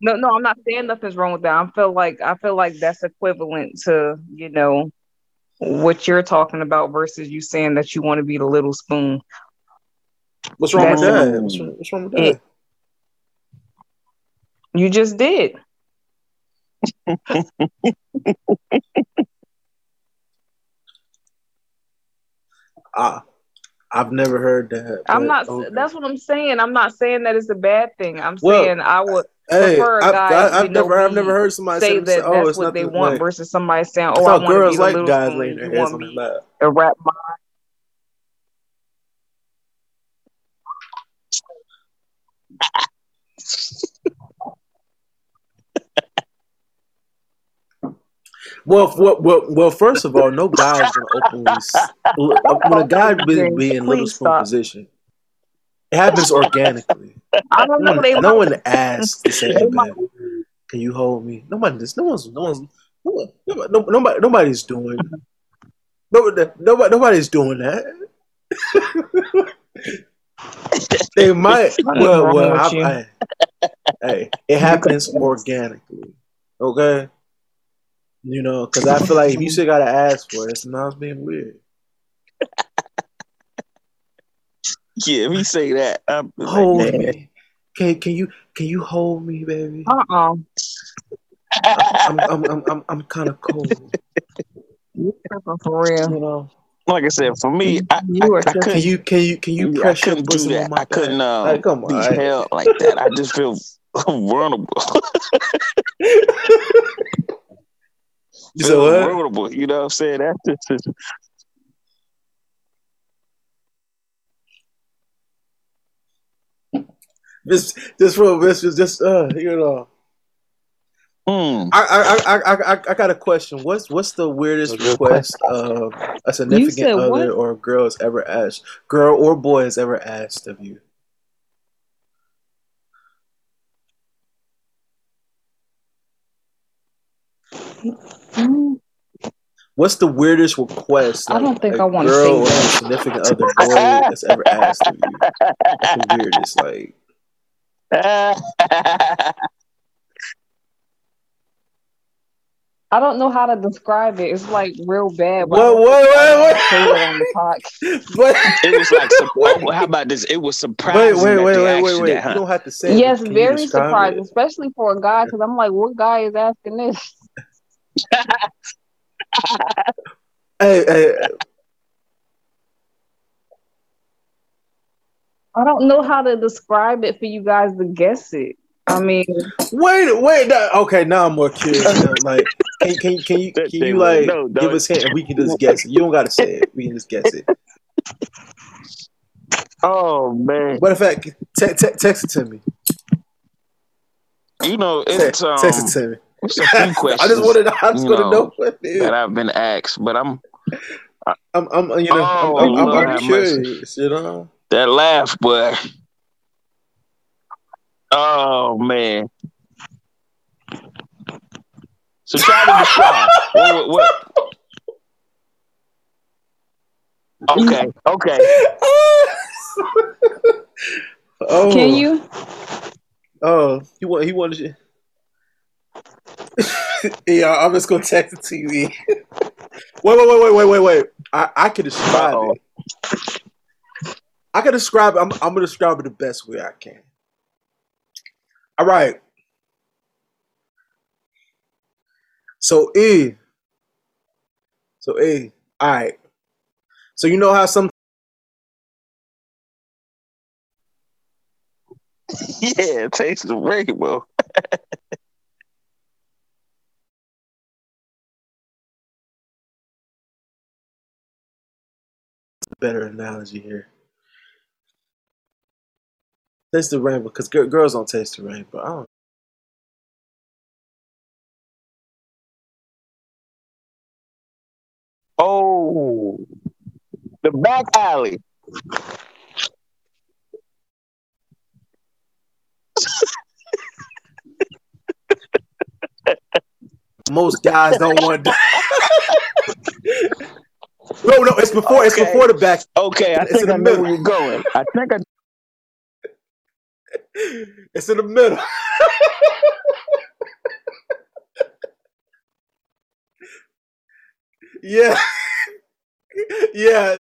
no, no, I'm not saying nothing's wrong with that. I feel like I feel like that's equivalent to you know what you're talking about versus you saying that you want to be the little spoon. What's wrong with that? What's wrong, what's wrong with It- that? You just did. I, <laughs> ah, I've never heard that. I'm not. okay. That's what I'm saying. I'm not saying that it's a bad thing. I'm Well, saying I would Hey, prefer a I've, guy, I, I've never, I've never heard somebody say say, that oh, that's it's what they want like- versus somebody saying, "Oh, I thought want to be girls like little guys laying their You want on their me lap. to wrap my Well, well, well, well, first of all, no <laughs> guy's gonna openly. Uh, when a guy be, be in little spoon stop. position, it happens organically. I don't No. They one, no one asks to say, "Hey, baby, can you hold me?" Nobody, no one's, no one's, no one, nobody, nobody, nobody's doing. Nobody, nobody, nobody's doing that. <laughs> they might. Well, well, I. I, hey, it happens organically. Okay. You know, because I feel like if you still gotta ask for it, so now it's being weird. Yeah, me say that, I'm Hold man. me. Can can you can you hold me, baby? Uh-uh. I'm I'm I'm I'm, I'm kind of cold. For real. You know. Like I said, for me, I, You are I, I. Can couldn't. you can you can you yeah, I press your couldn't do bosom on that. my I couldn't back? um, Like, come on, be hey. held like that. I just feel <laughs> vulnerable. <laughs> You said what? vulnerable. You know what I'm saying? That's just, Just just for this is just uh you know. mm, I I, I I I I got a question. What's what's the weirdest request uh, a significant other what? or a girl has ever asked, girl or boy has ever asked of you? What's the weirdest request? I don't think a I wanna girl say or a that. significant other boy has ever asked of you. What's the weirdest? Like I don't know how to describe it. It's like real bad. but Whoa, whoa, whoa, say it on the podcast. <laughs> But It was like, sur- oh, how about this? It was surprising. wait, that wait, wait, wait, you wait. that, huh? You don't have to say. Yes, Can very describe surprised, it? especially for a guy, because I'm like, what guy is asking this? Hey, hey, I don't know how to describe it for you guys to guess it. I mean, wait, wait. no, okay, now I'm more curious. now. Like, can, can, can you That can you like know, give us hint and we can just guess it? You don't gotta say it. We can just guess it. Oh man, But in fact, te- te- text it to me. you know Te- it's um, text it to me. It's a few questions I just wanted. I just you want to know, know what it is. that I've been asked, but I'm I'm, I'm, you know, Oh, I'm, I'm, Lord I'm, have curious. You know. that laugh, boy. Oh man. So try to describe. what, what, what- Okay, okay. <laughs> oh, can you? Oh, he want. He wanted you. <laughs> yeah, I'm just gonna text the TV. Wait, wait, wait, wait, wait, wait, wait. I, I can describe Uh-oh. it. I can describe it. I'm, I'm gonna describe it the best way I can. All right. So E. So E. All right. So you know how some <laughs> Yeah, taste the rainbow. Better analogy here. Taste the rainbow, because girls don't taste the rainbow. I don't. Oh, the back alley. Most guys don't want. to. <laughs> no, no, it's before. It's before the back. Okay, I It's think in the I know middle. where you're going. I think I It's in the middle. <laughs> yeah, <laughs> yeah.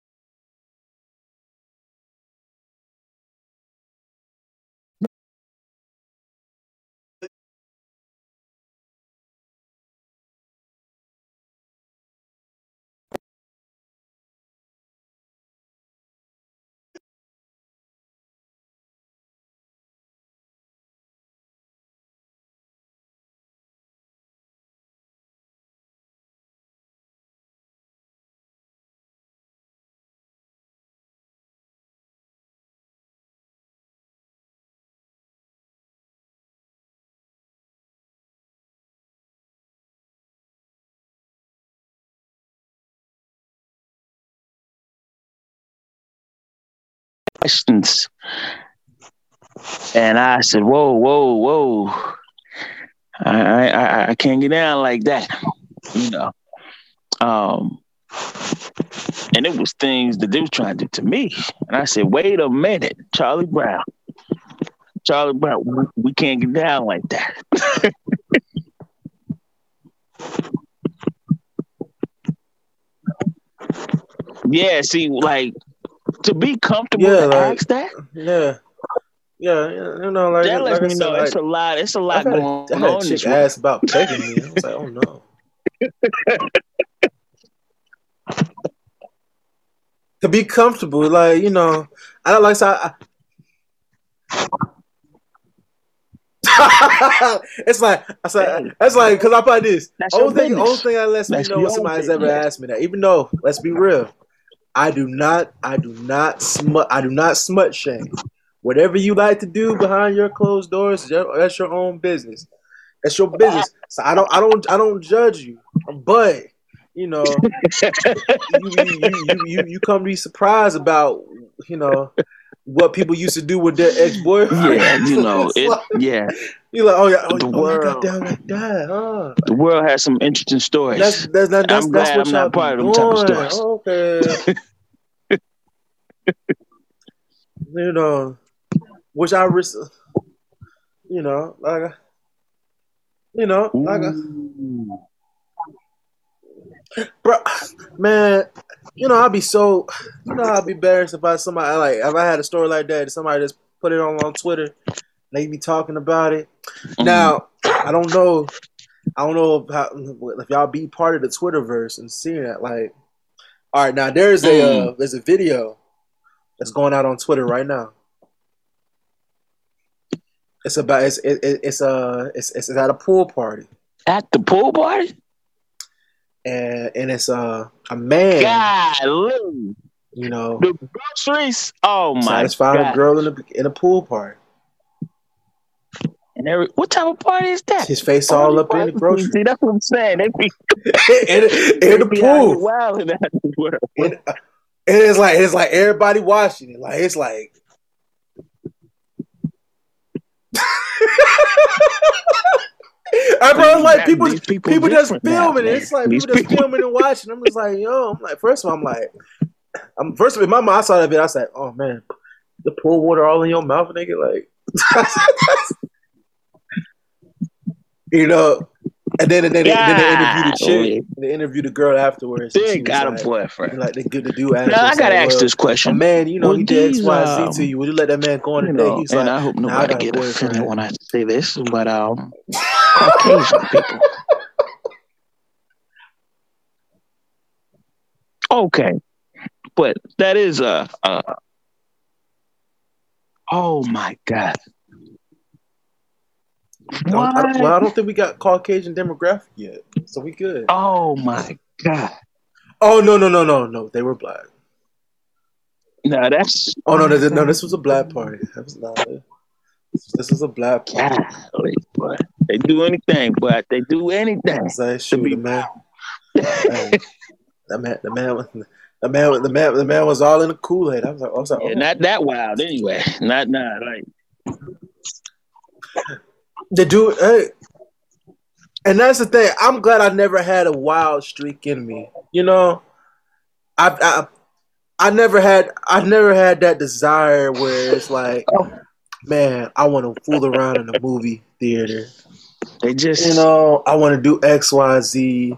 Questions. And I said, "Whoa, whoa, whoa! I, I, I- can't get down like that, <laughs> you know." Um, and it was things that they was trying to do to me, and I said, "Wait a minute, Charlie Brown, Charlie Brown, we can't get down like that." <laughs> yeah, see, like to be comfortable Yeah, to like- ask that. Yeah, yeah, you know, like, that like lets I me know like, it's a lot. It's a lot had a, going I had on. chick this world. ask about pegging me. I was like, oh no. <laughs> to be comfortable, like you know, I don't like. So I, I- <laughs> it's like I said. That's like because I put this. That's Only thing, only thing lets That's me know when somebody's ever asked me that. Even though, let's be real, I do not. I do not smut. I do not smut shame. Whatever you like to do behind your closed doors, that's your own business. That's your business. So I don't. I don't. I don't judge you. But you know, <laughs> you, you, you, you, come to be surprised about you know what people used to do with their ex boyfriend. Yeah, you know <laughs> it. Yeah, You're like, oh yeah, oh, The oh, I got down like that, huh? the world has some interesting stories. That's that's not that's, I'm that's glad what I'm not part of them type of stories. Okay. <laughs> you know, which I risk. You know, like, you know, like, uh, Ooh. bro, man, you know I'd be so, you know I'd be embarrassed if I somebody like if I had a story like that, somebody just put it on on Twitter, they be talking about it. Mm-hmm. Now I don't know, I don't know if, how, if y'all be part of the Twitterverse and seeing that. Like, all right, now there's a Mm. uh, there's a video that's going out on Twitter right now. It's about it's it, it- it's uh it's it's at a pool party At the pool party? and and it's uh a man Golly. you know The groceries. Oh my satisfying a girl in a in a pool party. And every, what type of party is that? His face all up in the grocery <laughs> See, that's what I'm saying. They be, in, <laughs> in the they be out here pool. out this world. And, uh, and it's like it's like everybody watching it. Like it's like <laughs> I bro, it's like people These people, just different now, filming it. It's like These people just filming and watching. I'm just like, yo, I'm like, first of all, I'm like, I'm first of all, in my mind, I saw that video. I said, oh man, the pool water all in your mouth, nigga. Like, you know. And then, and then, and then they interviewed the chick. And they interviewed the girl afterwards. They got like, a boyfriend. like they good to do. Now I gotta like, ask well, this question. man, you know, Well, he did X, Y, Z um, to you. Would you let that man go on a You know, He's and like, I hope "Nah, I nobody got a get offended when I say this, but um, Caucasian people. Okay, but that is a. Uh, oh my god! I don't- I well, I don't think we got Caucasian demographic yet, so we good. Oh my god! Oh no, no, no, no, no. They were black. No, that's Oh no, this, no, this was a black party. That was not. This was a black party. golly, boy. They do anything, but they do anything. Like, shoot, be the man, man, the man, the man, was- the man, the man, the man was all in the Kool Aid. I was like, oh, I was like, Yeah, oh. not that wild, anyway. Not not like The dude, hey, and that's the thing. I'm glad I never had a wild streak in me. You know, I, I, I never had, I never had that desire where it's like, man, I want to fool around in the movie theater. they just You know, I want to do X, Y, Z.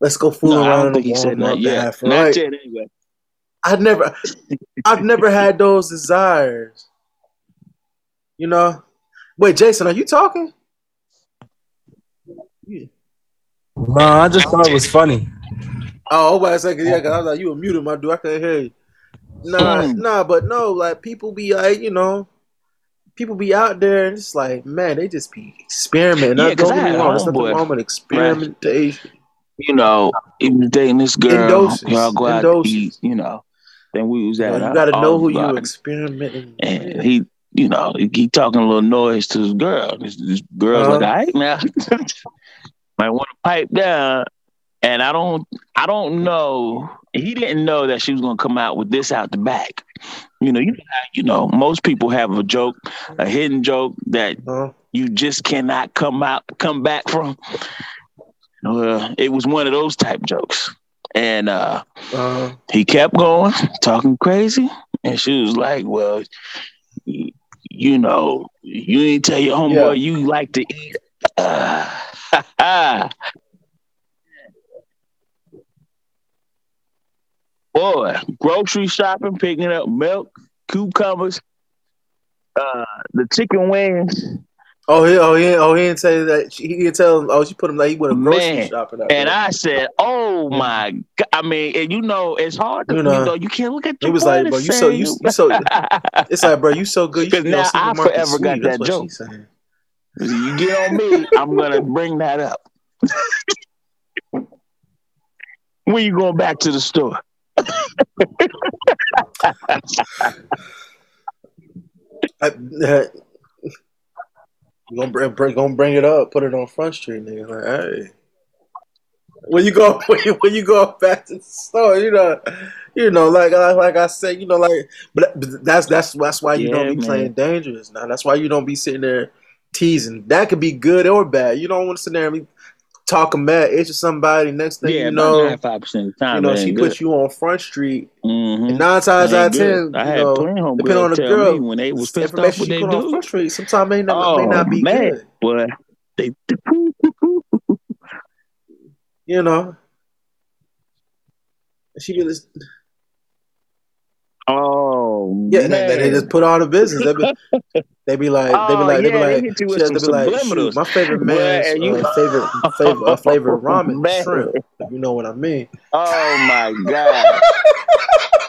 Let's go fool No, I around in the Walmart not yet. Not Like, yet, anyway. I've never, I've never had those desires. You know, wait, Jason, are you talking? No, I just thought it was funny. Oh, wait a second, yeah, because I was like, you were muted, my dude. I couldn't hear you. Nah, Mm. nah, but no, like people be like, you know, people be out there and it's like, man, they just be experimenting. Yeah, Not 'cause don't I get me wrong, there's nothing homeboy, wrong with experimentation. You know, he was dating this girl. Indulgence, Y'all go out to eat. You know, then we was You, at. know, you got to know who you Garden, experimenting. And with. he, you know, he, he talking a little noise to his girl. This, this girl's Uh-huh. like, all right now, <laughs> might want to pipe down. And I don't, I don't know. He didn't know that she was gonna come out with this out the back. You know, you know, you know, most people have a joke, a hidden joke that Huh? you just cannot come out, come back from. Well, it was one of those type jokes, and uh, Uh, he kept going, talking crazy, and she was like, "Well, you, you know, you ain't tell your homeboy Yeah. you like to eat." Uh, <laughs> Boy, grocery shopping, picking up milk, cucumbers, uh, the chicken wings, oh, he, oh, he, oh, he didn't say that. She, he didn't tell him. Oh, she put him like he went grocery Man, shopping. And there. I said, "Oh my god!" I mean, and you know, it's hard to You you know, know, you can't look at he was like, bro, you so you, you so. <laughs> It's like, bro, you so good. You 'Cause should be on now I forever got. That's that joke. you get on me, I'm gonna bring that up. <laughs> when you going back to the store? <laughs> I, uh, gonna bring, gonna bring it up, put it on Front Street, nigga. Like, hey, when you go, <laughs> when you, when you go back to the store, you know, you know, like like, like I said, you know, like, but but that's that's that's why you Yeah, don't be man. playing dangerous. Now that's why you don't be sitting there teasing. That could be good or bad. You don't want to sit there and be talking mad, itch at somebody. Next thing yeah, you know, five percent of the time, you know, she ain't puts you on Front Street, good. Mhm. and nine times out of ten, I you had know, plenty of depending on the girl, when they was pissed off what they put on do. Front Street sometimes may not may Oh not be man, good. boy, they You know, She be this. Oh, Yeah, and then they just put on the business. They be, they be like, they be Oh, like, they be they like, hit you with yeah, some they be like, shoot, my favorite man's and you- uh, favorite favorite uh, favorite <laughs> ramen Man. shrimp. You know what I mean. Oh my God.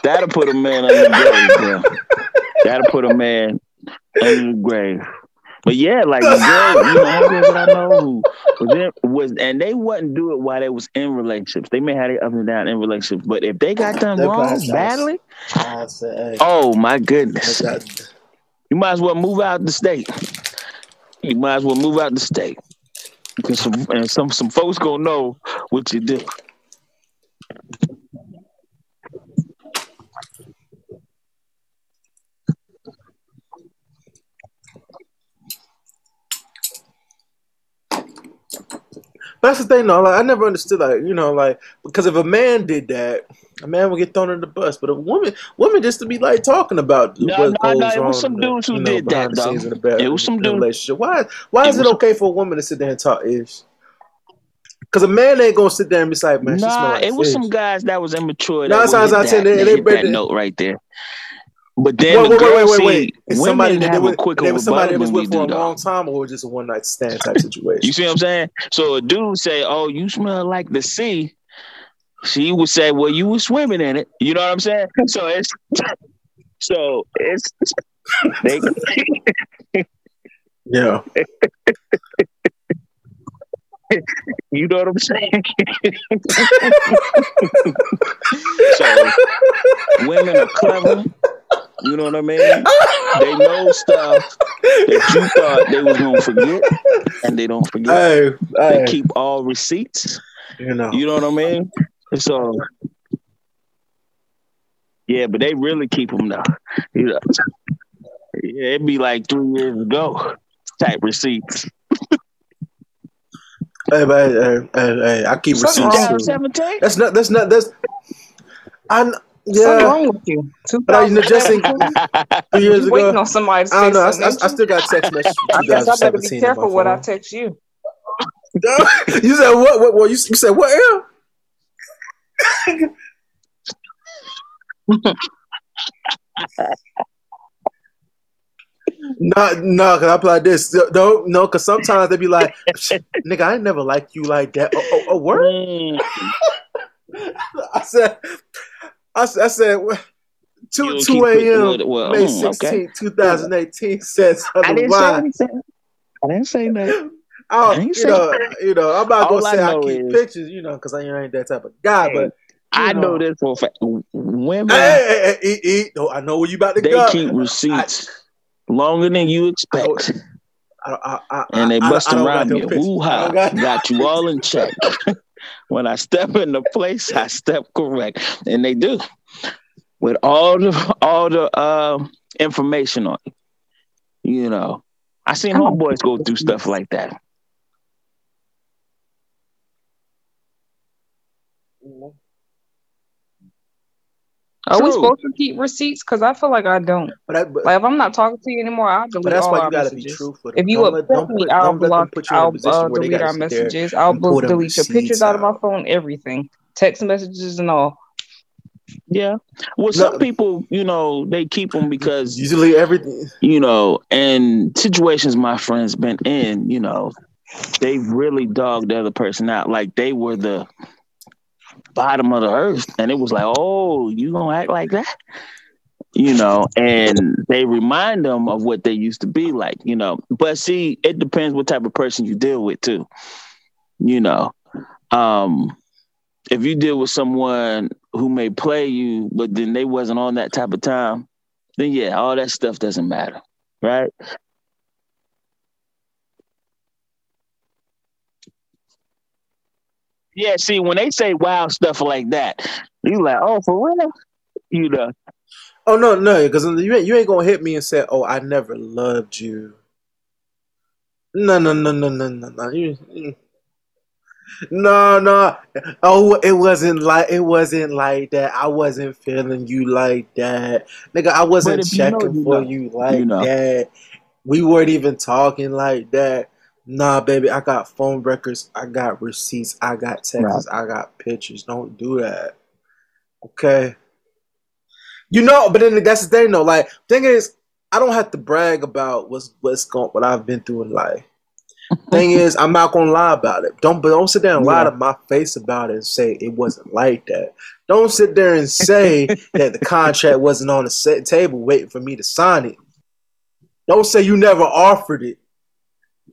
That'll put a man under the grave, bro. That'll put a man under the grave. But yeah, like the girl, you know, girls that I know who was, in, was and they wouldn't do it while they was in relationships. They may have it up and down in relationships, but if they got done wrong badly, oh my goodness, you might as well move out the state. You might as well move out the state because some and some some folks gonna know what you do. But that's the thing, though. Like, I never understood, like you know, like because if a man did that, a man would get thrown in the bus. But a woman, women just to be like talking about No, what no, goes no, it was some dudes who you know, did that, though. in It was some dudes- relationship. Why? Why It is it okay for a woman to sit there and talk ish? Because a man ain't gonna sit there and be like, man, Nah, like it was fish. some guys that was immature. Nine That times would out of ten, that, they- they, they that the- note right there. But then Wait, the wait, wait, wait, wait. It's women somebody that have was, a quicker was somebody that was with for a long time, or just a one night stand type situation. You see what I'm saying? So a dude say, "Oh, you smell like the sea." She would say, "Well, you were swimming in it." You know what I'm saying? So it's <laughs> so it's they <laughs> yeah, <laughs> You know what I'm saying? so women are clever. You know what I mean? They know stuff that you thought they was gonna forget, and they don't forget. hey, They keep all receipts. you know, You know what I mean? So, yeah, but they really keep them now. You know, yeah, it'd be like three years ago type receipts. Hey, hey, hey, hey, I keep receipts wrong with. Seventeen. That's not. That's not. That's. I. kn- Something Yeah, wrong with you. but I, you know, just in 2017, years you waiting ago. on somebody to I don't know. I, I. I still got text messages I guess I better be careful what I text you. you said what? What? What? You, you said what? L? <laughs> No, no, because I play like this. No, no, because sometimes they be like, "Nigga, I never liked you like that." Oh, oh, oh word. Mm, <laughs> I said, I, said- I said, what? two You'll two a.m. well, well, May mm, okay. 16, 2018 says I didn't say otherwise. anything. I didn't say that. <laughs> I I don't, you say know, you know, I'm not All gonna I say I, know keep is- pictures, you know, because I ain't that type of guy. But I know. know this for a fact. Women, hey, hey, hey, hey, hey, oh, I know where you about to they go. keep <laughs> receipts longer than you expect. I, I, I, and they I- I- bust I don't got around no you. pictures. Woo I ha! got- Got you all in check. <laughs> <laughs> when I step in the place, I step correct, and they do with all the all the uh, information on it. You know, I seen Oh. homeboys go through stuff like that. Are we supposed to keep receipts? Because I feel like I don't. But, I, but, Like if I'm not talking to you anymore, I'll delete but that's all why our you gotta be messages. truthful. If you don't let, don't upset me, put, I'll don't let them block. put you in a I'll uh, delete our messages. I'll and pull bl- them delete your pictures receipts out of my phone. Everything, text messages and all. Yeah. Well, some people, you know, they keep them because Usually everything. you know, and situations my friends been in, you know, they really dogged the other person out like they were the bottom of the earth, and it was like, oh, you gonna act like that, you know, and they remind them of what they used to be like, you know. But see, it depends what type of person you deal with too, you know. Um, if you deal with someone who may play you, but then they wasn't on that type of time, then yeah, all that stuff doesn't matter, right? Yeah, see, when they say wild stuff like that, you like, oh, for real? You know, Oh no, no, because you ain't, you ain't gonna hit me and say, "Oh, I never loved you." No, no, no, no, no, no, no. You, you- no, no. Oh, it wasn't like it wasn't like that. I wasn't feeling you like that, nigga. I wasn't if you know, checking you for know. you like that. We weren't even talking like that. Nah, baby, I got phone records. I got receipts. I got texts. I got pictures. Don't do that. Okay. You know, but then that's the thing though. Like, thing is, I don't have to brag about what's what's going what I've been through in life. <laughs> thing is, I'm not gonna lie about it. Don't but don't sit there and lie to my face about it and say it wasn't like that. Don't sit there and say <laughs> that the contract wasn't on the set table waiting for me to sign it. Don't say you never offered it.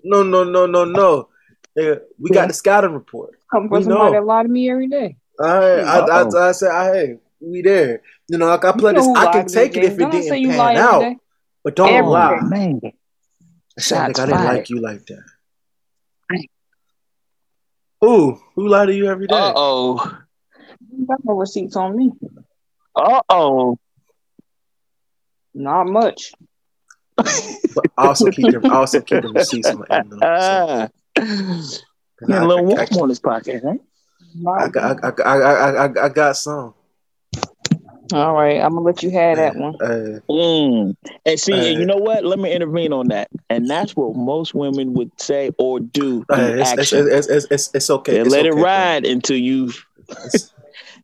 No, no, no, no, no. Yeah, we got Yeah. the scouting report. Come for We somebody know. that lie to me every day. I, I, I, Uh-oh. I, said, I, hey, we there. You know, like I You play know this. I can take it if it Don't didn't you pan out, but don't Every lie. day. man. I said, Shots nigga, I didn't fired. like you like that. Who? Who lied to you every day? Uh oh. You got no receipts on me. Uh oh. Not much. But I also keep them. I also keep them receipts on my envelope. So, <laughs> and Got I, a little I, warm on his pocket, huh? Not I, got, I, I, I, I, I got some. All right, I'm gonna let you have that one. Uh, Mm. And see, and Uh, you know what? Let me intervene on that. And that's what most women would say or do uh, in it's, it's, action. it's, it's, it's, it's okay. It's let it okay, ride until you It's,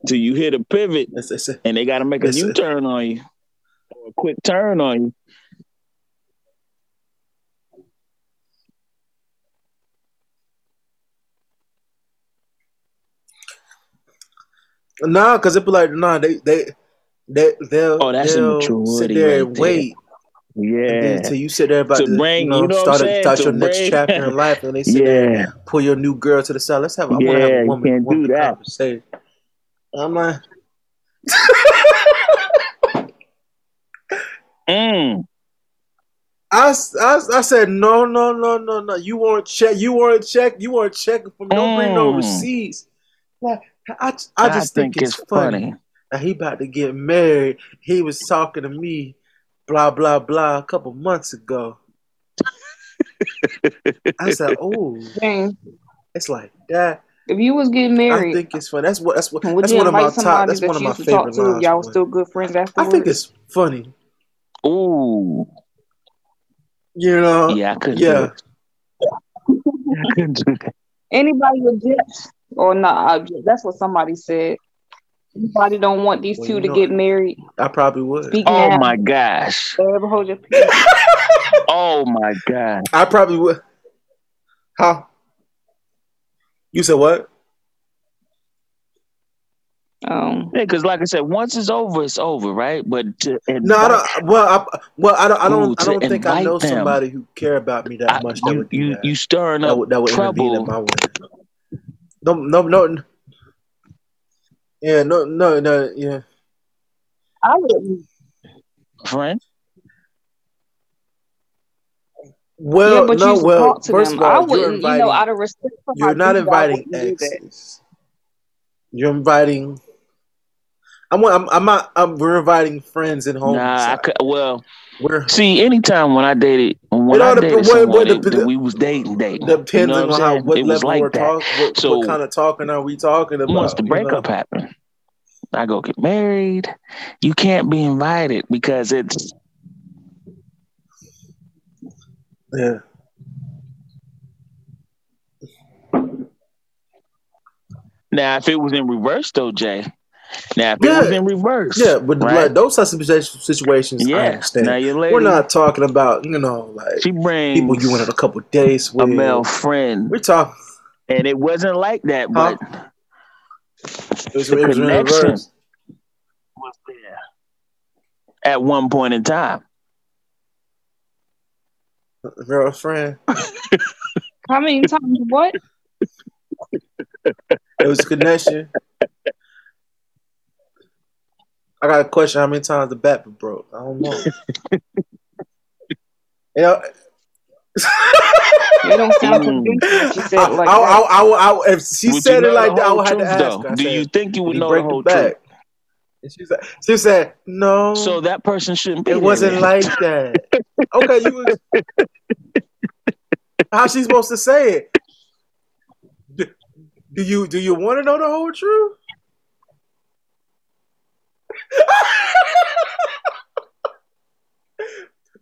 till you hit a pivot it's, it's, and they gotta make a It's- U turn on you. Or a quick turn on you. Nah, because it be like, nah, they, they, they, they'll, Oh, that's they'll sit there and there. wait. Yeah. until you sit there about To to, bring- you know, you know start, a- start your next chapter in <laughs> life, and they sit there Yeah. and pull your new girl to the side. Let's have. I want to have Yeah, a you woman. can't woman do that. Conversation. I'm like, <laughs> Mm. I, I, I said no, no, no, no, no. You weren't check. You weren't check. You weren't checking for me. Don't bring no Mm. receipts. Like, I, I just think, it's funny. Now he about to get married. He was talking to me, blah blah blah, a couple months ago. I said, <laughs> "Oh, James, it's like that." if you was getting married, I think it's funny. That's what. That's what. That's one of my top. That's that one of my used to talk favorite to lines. y'all was still good friends I think it's funny. Ooh. You know. Yeah, I couldn't yeah. do it. <laughs> I couldn't do that. Anybody object or not object? That's what somebody said. Anybody don't want these Well, two to know- get married? I probably would. Speak Oh now. my gosh. <laughs> Forever hold your peace. <laughs> Oh my god. I probably would. How? You said what? Um, Yeah, because like I said, once it's over, it's over, right? But to No, I don't. Well, I, well, I don't. I don't. I don't think I invite know them. somebody who care about me that I- much. that you would do you that. you stirring that up would that would intervene in trouble. My way. No, no, no. Yeah, no, no, no. Yeah, I wouldn't. friend. well, yeah, but no, you well. talk to First them. of all, I you're wouldn't. inviting. You know, out of respect for my you're not inviting that. exes. You're inviting. I'm. I'm. I'm not. I'm, we're inviting friends and homies. Nah, I could, well, we're see, anytime when I dated, when I dated what- someone, what it- dep- we was dating, dating. depends you know on what how what it was level like we're that. talking. What, So- what kind of talking are we talking about? Once the you know? breakup happened, I go get married. You can't be invited because it's Yeah. now if it was in reverse though, Jay. Now if it Yeah. was in reverse, Yeah, but right? like, those types of situa- situations, I yeah. understand. Now your lady, We're not talking about you know like she brings people you went on a couple days with. a male friend, We're talking. and it wasn't like that, Huh? but It was, The it was connection. was there at one point in time. Girlfriend. How many times? What? It was a connection. I got a question. How many times the bat been broke? I don't know. <laughs> you know, They don't sound Mm. She said it like I, that. I, I, I, if she Would said it like that, I would have to ask though? her. Do said, you think you would he know the whole the truth? And she said, she said, no. So that person shouldn't be. it there wasn't then. like that. Okay, you was. <laughs> How she supposed to say it? Do, do you do you want to know the whole truth? <laughs>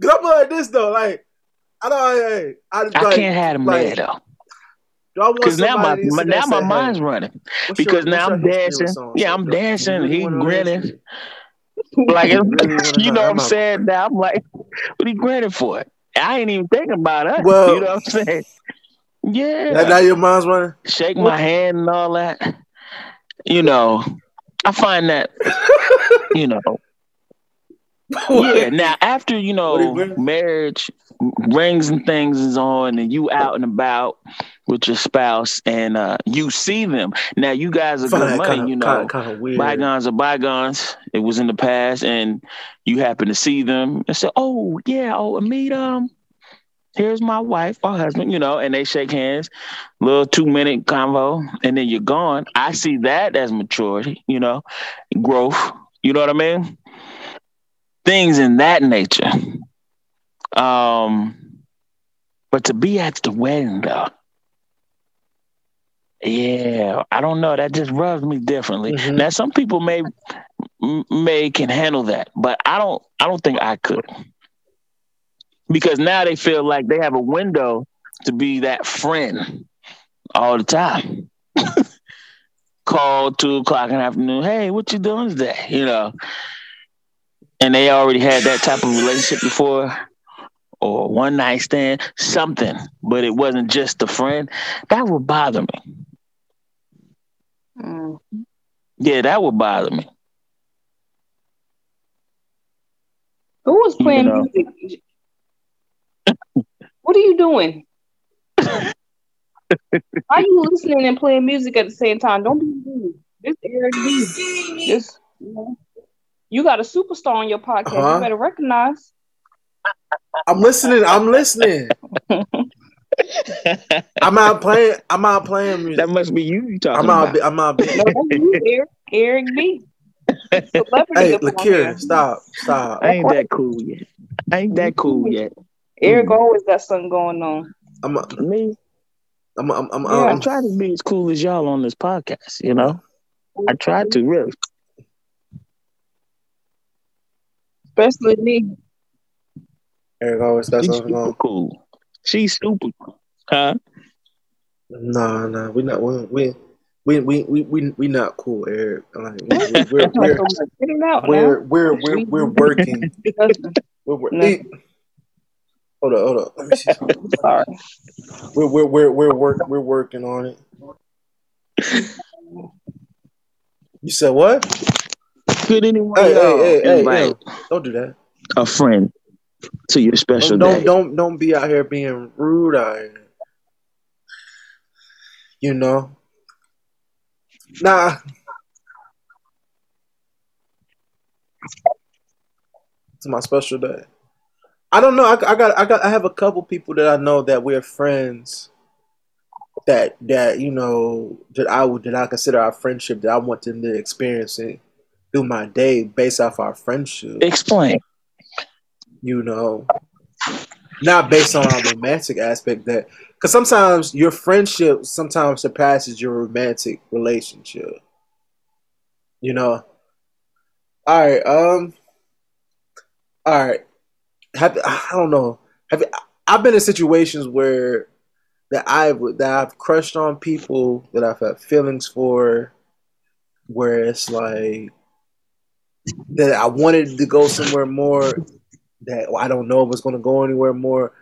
Cause I'm like this though, like I don't, I, I, I like, can't have them like, there though. Do I want Because now my, my now my mind's hey, running. Because your- now I'm dancing. with Yeah, I'm? Dancing. He grinning. <laughs> Like You <laughs> know? what I'm I'm saying? Now I'm like, what he grinning for? I ain't even thinking about us. Well- you know what I'm saying? Yeah. Now, now your mind's running. Shake my hand and all that. You know, I find that, <laughs> you know, yeah. Now after you What do you know marriage rings and things is on, and you out and about with your spouse, and uh you see them. Now you guys are good money, kind of you know. kind of kind of weird. Bygones are bygones. It was in the past, and you happen to see them and say, "Oh yeah, oh meet um, here's my wife or husband," you know, and they shake hands, little two minute convo, and then you're gone. I see that as maturity, you know, growth. You know what I mean? Things in that nature. Um, but to be at the wedding though. Yeah, I don't know. That just rubs me differently. Mhm. Now, some people may may can handle that, but I don't. I don't think I could because now they feel like they have a window to be that friend all the time. <laughs> Call two o'clock in the afternoon. Hey, what you doing today? You know, and they already had that type of relationship before, or one night stand, something. But it wasn't just a friend. That would bother me. Mm. Yeah, that would bother me. Who was You playing know. music? What are you doing? Why you listening and playing music at the same time? Don't be rude. This Eric B. This you, know, you got a superstar on your podcast. Uh-huh. You better recognize. I'm listening. I'm listening. <laughs> I'm out playing. I'm out playing music. That must be you you talking I'm out. about. I'm out. No, that's you, Eric. Eric B. Celebrity Hey, up Lakira, here. stop, stop. I ain't that cool yet. I ain't that cool yet. Eric hmm. always got something going on. I'm. a- Me, I'm. I'm. I'm. Yeah, I I'm try to be as cool as y'all on this podcast. You know, I try to really. Especially me. Eric always got She's something super on. cool. She's super cool. Huh? No, no, we not. We we we we we we, we not cool, Eric. Like, we, we're <laughs> That's why we're I'm like, Get him out we're we're we're, we're working. We're, we're, No. Hey, hold up, hold up. Let me see something. <laughs> Sorry. We're we're we're we're work we're working on it. You said what? Could anyone Hey, y'all hey, hey, hey, Don't do that. a friend to your special Don't, don't day? don't don't be out here being rude out here. You know. Nah. It's my special day. I don't know. I, I got I got I have a couple people that I know that we're friends. That that you know that I would that I consider our friendship that I want them to experience it through my day based off our friendship. Explain. you know, not based on a romantic aspect that because sometimes your friendship sometimes surpasses your romantic relationship. You know. All right. Um. All right. Have I don't know. Have I've been in situations where that I've that I've crushed on people that I've had feelings for, where it's like that I wanted to go somewhere more that I don't know if it's going to go anywhere more,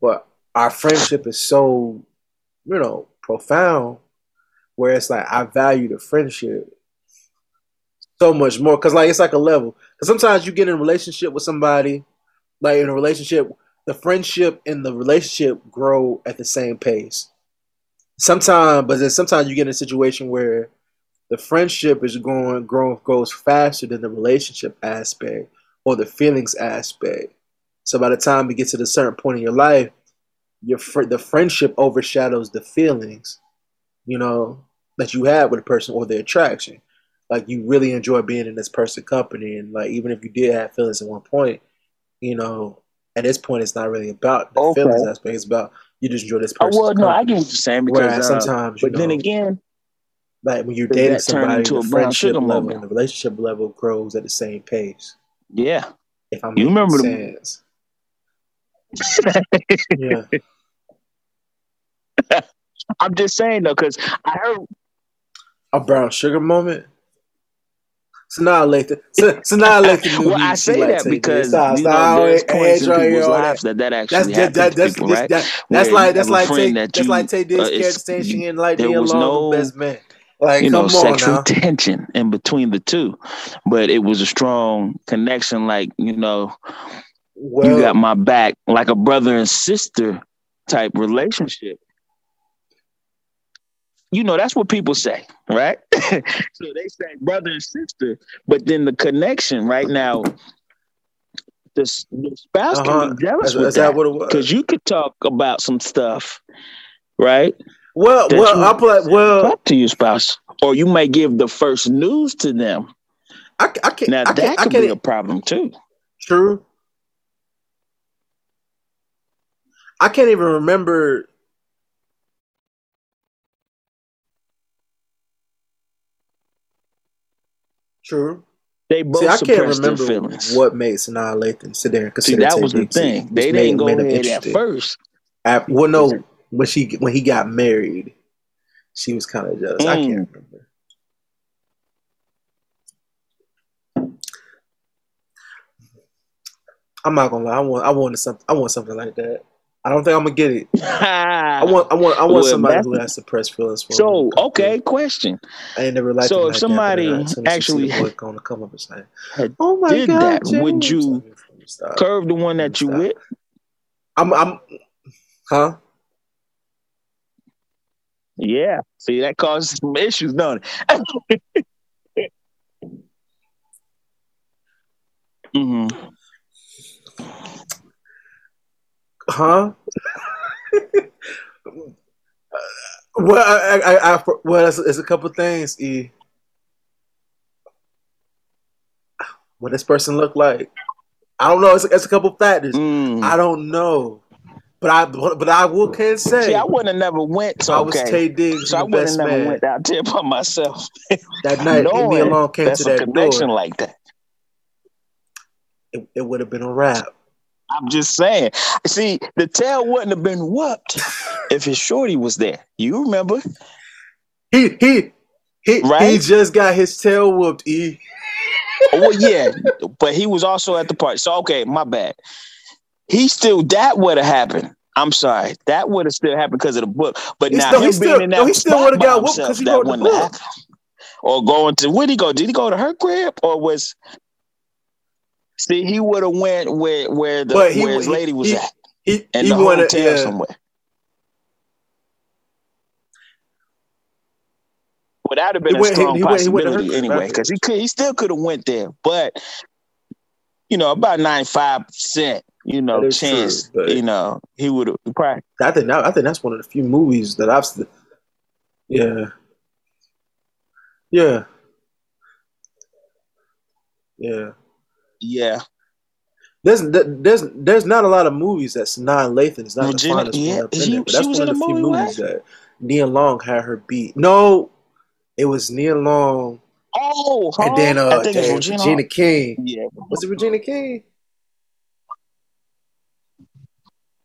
but our friendship is so, you know, profound where it's like I value the friendship so much more because like it's like a level. Because sometimes you get in a relationship with somebody, like in a relationship, the friendship and the relationship grow at the same pace. Sometimes, but then sometimes you get in a situation where the friendship is going growing goes faster than the relationship aspect or the feelings aspect. So by the time you get to the certain point in your life, your fr- the friendship overshadows the feelings, you know, that you have with a person or the attraction. Like you really enjoy being in this person's company, and like even if you did have feelings at one point, you know, at this point it's not really about the Okay. feelings aspect. It's about you just enjoy this Oh, well, no, I company. get what you're saying Whereas because, uh, sometimes, you but then again, like when you're dating somebody, the a friendship level moment? and the relationship level grows at the same pace. yeah, If I'm You remember the- sense. <laughs> yeah. <laughs> I'm just saying though, because I heard A brown sugar moment. Sanaa Lathan. Sanaa Lathan knew well, he- I say that because Diggs. Stop, you know there's points in people's that. lives that that actually that, happened that, that's people, right? that, that's like that's like Taye, that that's like Taye Diggs' uh, character she didn't like there was no- the best man. Like, you know, sexual now. tension in between the two, but it was a strong connection. Like you know, Well, you got my back, like a brother and sister type relationship. You know, that's what people say, right? <laughs> so they say brother and sister, but then the connection right now, the, the spouse uh-huh. can be jealous Is, with is that that what it because you could talk about some stuff, right? Well, well, I play. Well, Talk to your spouse, or you may give the first news to them. I, I can't. Now I that can't. Could can't. be a problem too. True. I can't even remember. True. They both See, I can't remember feelings. what made Sanaa Lathan sit there and See, that was the thing. They made- didn't go made ahead at first. At- well, no, when she when he got married, she was kind of jealous. I Mm. can't remember. I'm not gonna lie. I want. I wanted something. I want something like that. I don't think I'm gonna get it. I want. I want. I want <laughs> Well, somebody who has suppressed feelings for. so me. okay, question. I ain't never liked. So if like somebody that, uh, as soon as you see actually gonna come up and say, "Oh my did God, that, would you Stop. Curve the one that you Stop. with? I'm. I'm. Huh? Yeah. See, that causes some issues, don't it? <laughs> hmm Huh? well, I, I, I, I well, it's, it's a couple things. E. What this person look like? I don't know. It's, it's a couple factors. Mm. I don't know, but I but, but I will can say See, I wouldn't have never went. So I was okay. Taye Diggs, so I wouldn't best have never man. went out there by myself. <laughs> That night, knowing Nia Long came That's to a that connection door. like that. It, it would have been a wrap. I'm just saying. See, the tail wouldn't have been whooped if his shorty was there. You remember? He he he right? he just got his tail whooped. E. well, yeah, but he was also at the party. So okay, my bad. He still that would have happened. I'm sorry, that would have still happened because of the book. But now still- him still- being in that no, he still would've by got whooped 'cause himself, he wrote the have book. Or going to where would he go? Did he go to her crib or was? See, he would have went where where the But he where his he- lady was he- at He in he the wanted hotel yeah. somewhere. Well, that'd have been He a strong he went- he possibility anyway, because he could he still could have went there, but you know, about ninety five percent, you know, chance, true, you know, he would have probably. I think that, I think that's one of the few movies that I've. Yeah. Yeah. Yeah. Yeah, There's there's there's not a lot of movies that Sanaa Lathan is not Regina- the finest yeah, one up in she- there, but that's was one of the the few movie, movies that Nia Long had her beat. No, it was Nia Long Oh, and then uh, I think it's Regina. Regina King. Yeah, Was it Regina King?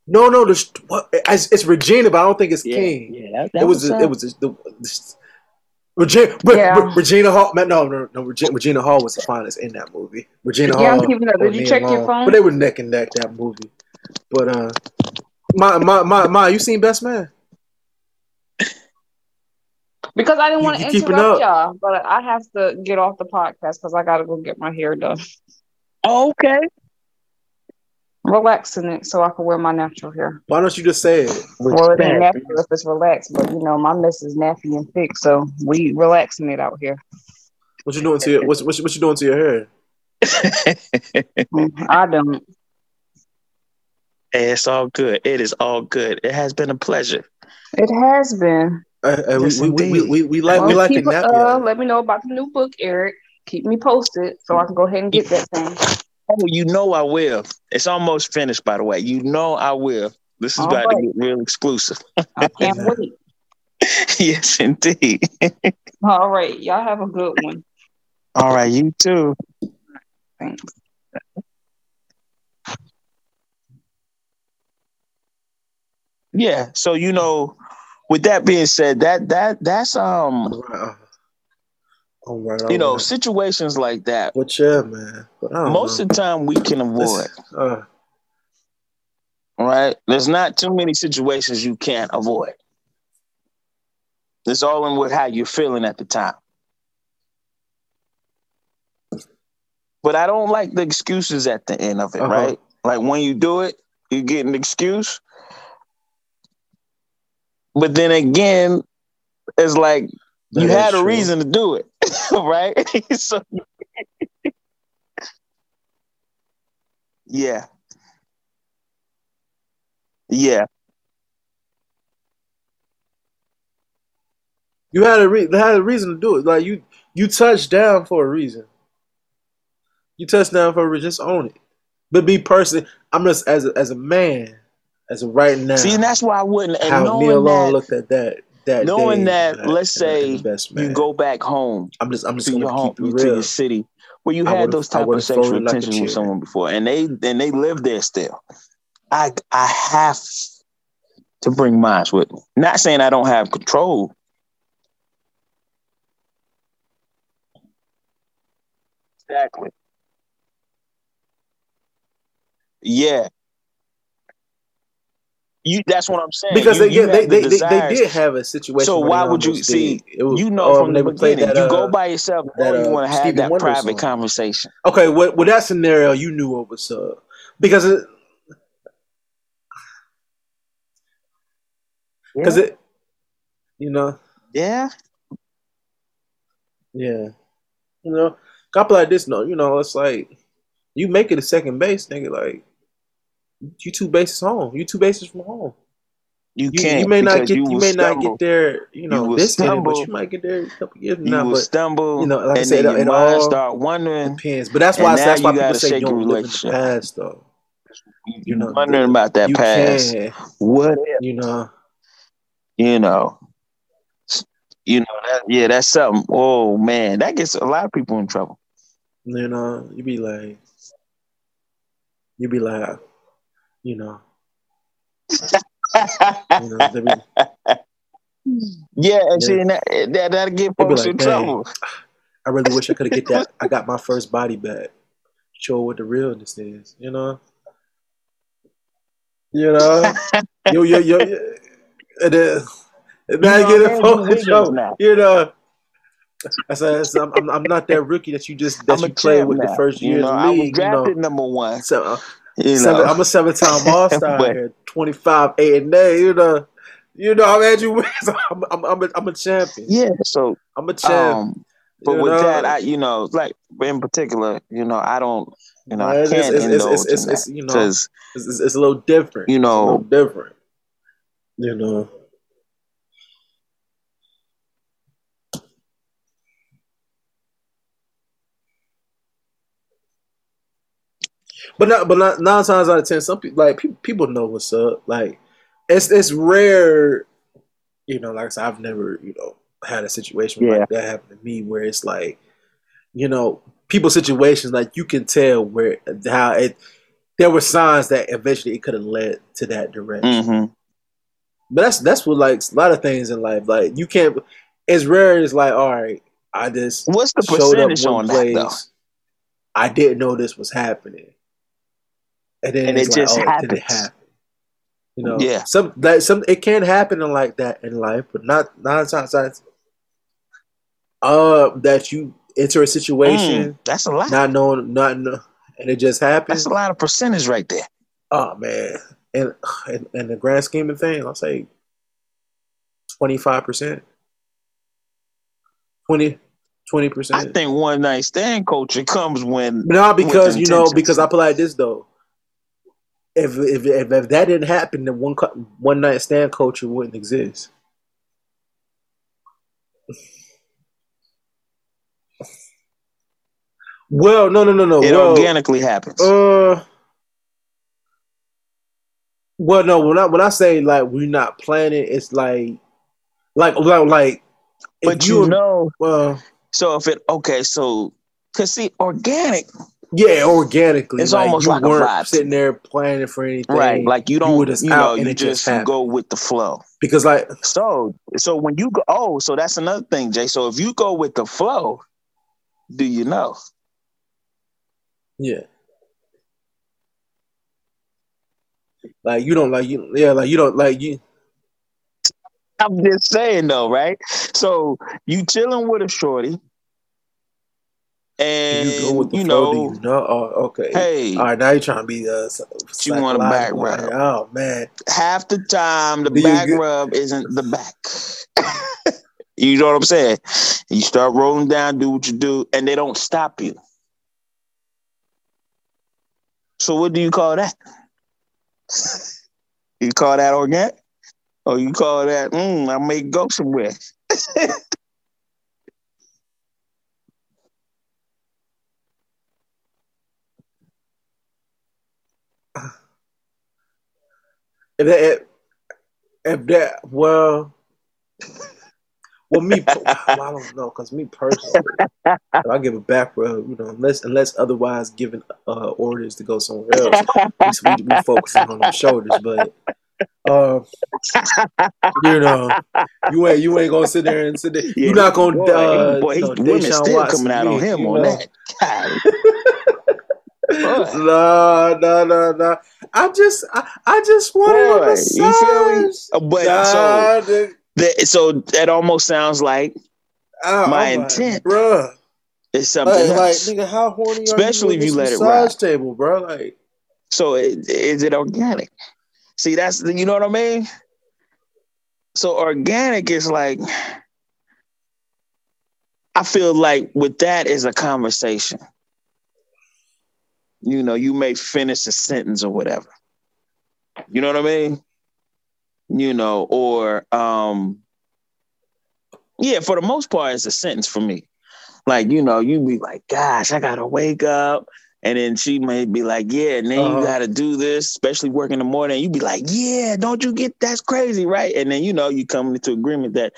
No, no, the, what, it's, it's Regina, but I don't think it's yeah, King. yeah. That, that it was, uh, it was the, the Regina, Yeah. Re- Regina Hall. No, no, no. Regina, Regina Hall was the finest in that movie. Regina Yeah, I'm keeping up. Did you Nia check your phone? But they were neck and neck that movie. But uh, my my my my, you seen Best Man? Because I didn't want to keeping interrupt y'all, but I have to get off the podcast because I got to go get my hair done. okay. Relaxing it so I can wear my natural hair. Why don't you just say it? Well, it ain't natural if it's relaxed, but you know, my miss is nappy and thick, so we relaxing it out here. What you doing to your what's, what, you- what you doing to your hair? Mm, I don't. Hey, it's all good. It is all good. It has been a pleasure. It has been. Uh, uh, Yes, we, we, we, we, we like we like a keep, nappy. uh, let me know about the new book, Eric. Keep me posted so I can go ahead and get that thing. Oh, you know I will. It's almost finished, by the way. You know I will. This is All about to get real exclusive. I can't <laughs> wait. yes, indeed. All right, y'all have a good one. All right, you too. Thanks. Yeah. So you know, with that being said, that that that's um Right. All right, you know right. situations like that. But yeah, man. But Most know. of the time we can avoid. Uh, Right? There's not too many situations you can't avoid. It's all in with how you're feeling at the time. But I don't like the excuses at the end of it, Uh-huh. right? Like when you do it, you get an excuse. But then again, it's like you had a true. reason to do it, <laughs> right? <laughs> so yeah. Yeah. You had a re- had a reason to do it. Like you, you touched down for a reason. You touched down for a reason. Just own it. But be person. I'm just as a, as a man, as of right now. See, and that's why I wouldn't. And how Nia Long looked at that. That knowing that, and let's say you go back home I'm just I'm just to your home to your city where you I had those type of sexual folded like with someone before, and they and they live there still. I I have to bring mine with me. Not saying I don't have control. Exactly. Yeah. You. That's what I'm saying. Because You- they, you yeah, they, the they, they, they did have a situation. So why would you see? was- You know oh, from the they beginning, that, you go uh, by yourself. that, or you uh, want to have that Wonder private song. conversation. Okay, with, with that scenario, you knew what was up because it because it you know Yeah, yeah you know couple like this no you know it's like you make it a second base nigga like you two bases home you two bases from home you, you, can't. you may not get you, will may not get there you know will this minute, but you might get there a couple years from You now will but stumble, you know, like I and said, then it mind all start wondering. depends but that's why that's why you people gotta say you don't live in the relationship. past though You, you know, wondering about that you past. can What if? you know You know. You know that. Yeah, that's something. Oh man, that gets a lot of people in trouble. You know, you be like, you be like, you know, you know, be, yeah, and Yeah. see, that, that that'll get folks like, in trouble. I really wish I could have get that. I got my first body back. Show what the realness is, you know. You know, yo, yo, yo, yo. and then and <laughs> now You know, get for Wiggins Joe. now. You know, I said I'm, I'm, I'm not that rookie that you just that I'm you a played with now. the first year. you know, in the I was league. You drafted know, number one. so uh, You seven, know, I'm a seven time All Star here, 25, 8 and 8. You know, you know, I'm Andrew Wiggins. <laughs> I'm, I'm, I'm, a, I'm a champion. yeah. So, I'm a champ. um, but you with know? that, I, you know, like in particular, you know, I don't, you know, I It's- can't it's- it's- indulge it's- it's- in it's, you know, It's, it's, it's a little different. You know- little different. You know. But not, but not, nine times out of ten, some people like people, people know what's up. Like it's it's rare, you know. Like I said, I've never you know had a situation Yeah. like that happen to me where it's like, you know, people situations like you can tell where how it. There were signs that eventually it could have led to that direction. Mhm. But that's that's what like a lot of things in life. Like you can't. It's rare. It's like all right. I just what's the showed up percentage one on that place. though? I didn't know this was happening, and then And it like, just oh, it it happens. happen. You know, Yeah. Some like some it can happen like that in life, but not nine times out. of- Uh, that you enter a situation Mm, that's a lot. not knowing, not know, and it just happens. That's a lot of percentage right there. Oh man, and and, in the grand scheme of things, I'll say twenty five percent, 20 percent. I think one night stand culture comes when Not because you know, because I put like this though. If if if, if that didn't happen, then one one night stand culture wouldn't exist. Well, no, no, no, no. it well, organically happens. Uh, well, no. When I when I say like we're not planning, it's like, like, like, like. but you know, well, so if it okay, so cause see, organic Yeah, organically. It's almost you like a weren't vibe. sitting there planning for anything. right. Like you don't, just you, know, you just just go with the flow. because like So, so when you go, oh, so that's another thing, Jay. So if you go with the flow, do you know? yeah. Like you don't like you yeah, like you don't like you I'm just saying though, right? So you chilling with a shorty, and you go with the you know, you? Oh, okay. hey, All right, now you're trying to be uh You want a back rub. Oh man. half the time the Do back rub isn't the back. <laughs> you know what I'm saying? You start rolling down, do what you do, and they don't stop you. So what do you call that? <laughs> You call that organic? Or you call that, mm, I may go somewhere. <laughs> If that if, that well well me well, I don't know because me personally if I give a back rub you know unless unless otherwise given uh, orders to go somewhere else we, we, focusing on our shoulders but uh, you know you ain't you ain't gonna sit there and sit there Yeah, you're not gonna boy, uh, boy, you know, women Deshaun still Watson coming out on him on know. that. No, no, no, no. I just, I, I just wanted a Boy, me? massage. Uh, But so Nah, nigga. that, so that almost sounds like Oh, my I'm intent bruh. it's something Like, like, nigga, how horny are Especially you? if you let it ride. table, bro. Like, So it, is it organic? See, that's you know what I mean. So organic is like, I feel like with that is a conversation. You know, you may finish a sentence or whatever. You know what I mean? You know, or um, yeah, for the most part, it's a sentence for me. Like, you know, you be like, gosh, I gotta wake up. And then she may be like, yeah, and then Uh-huh. you gotta do this, especially work in the morning. You be like, yeah, don't you get that's crazy, right? And then you know you come into agreement that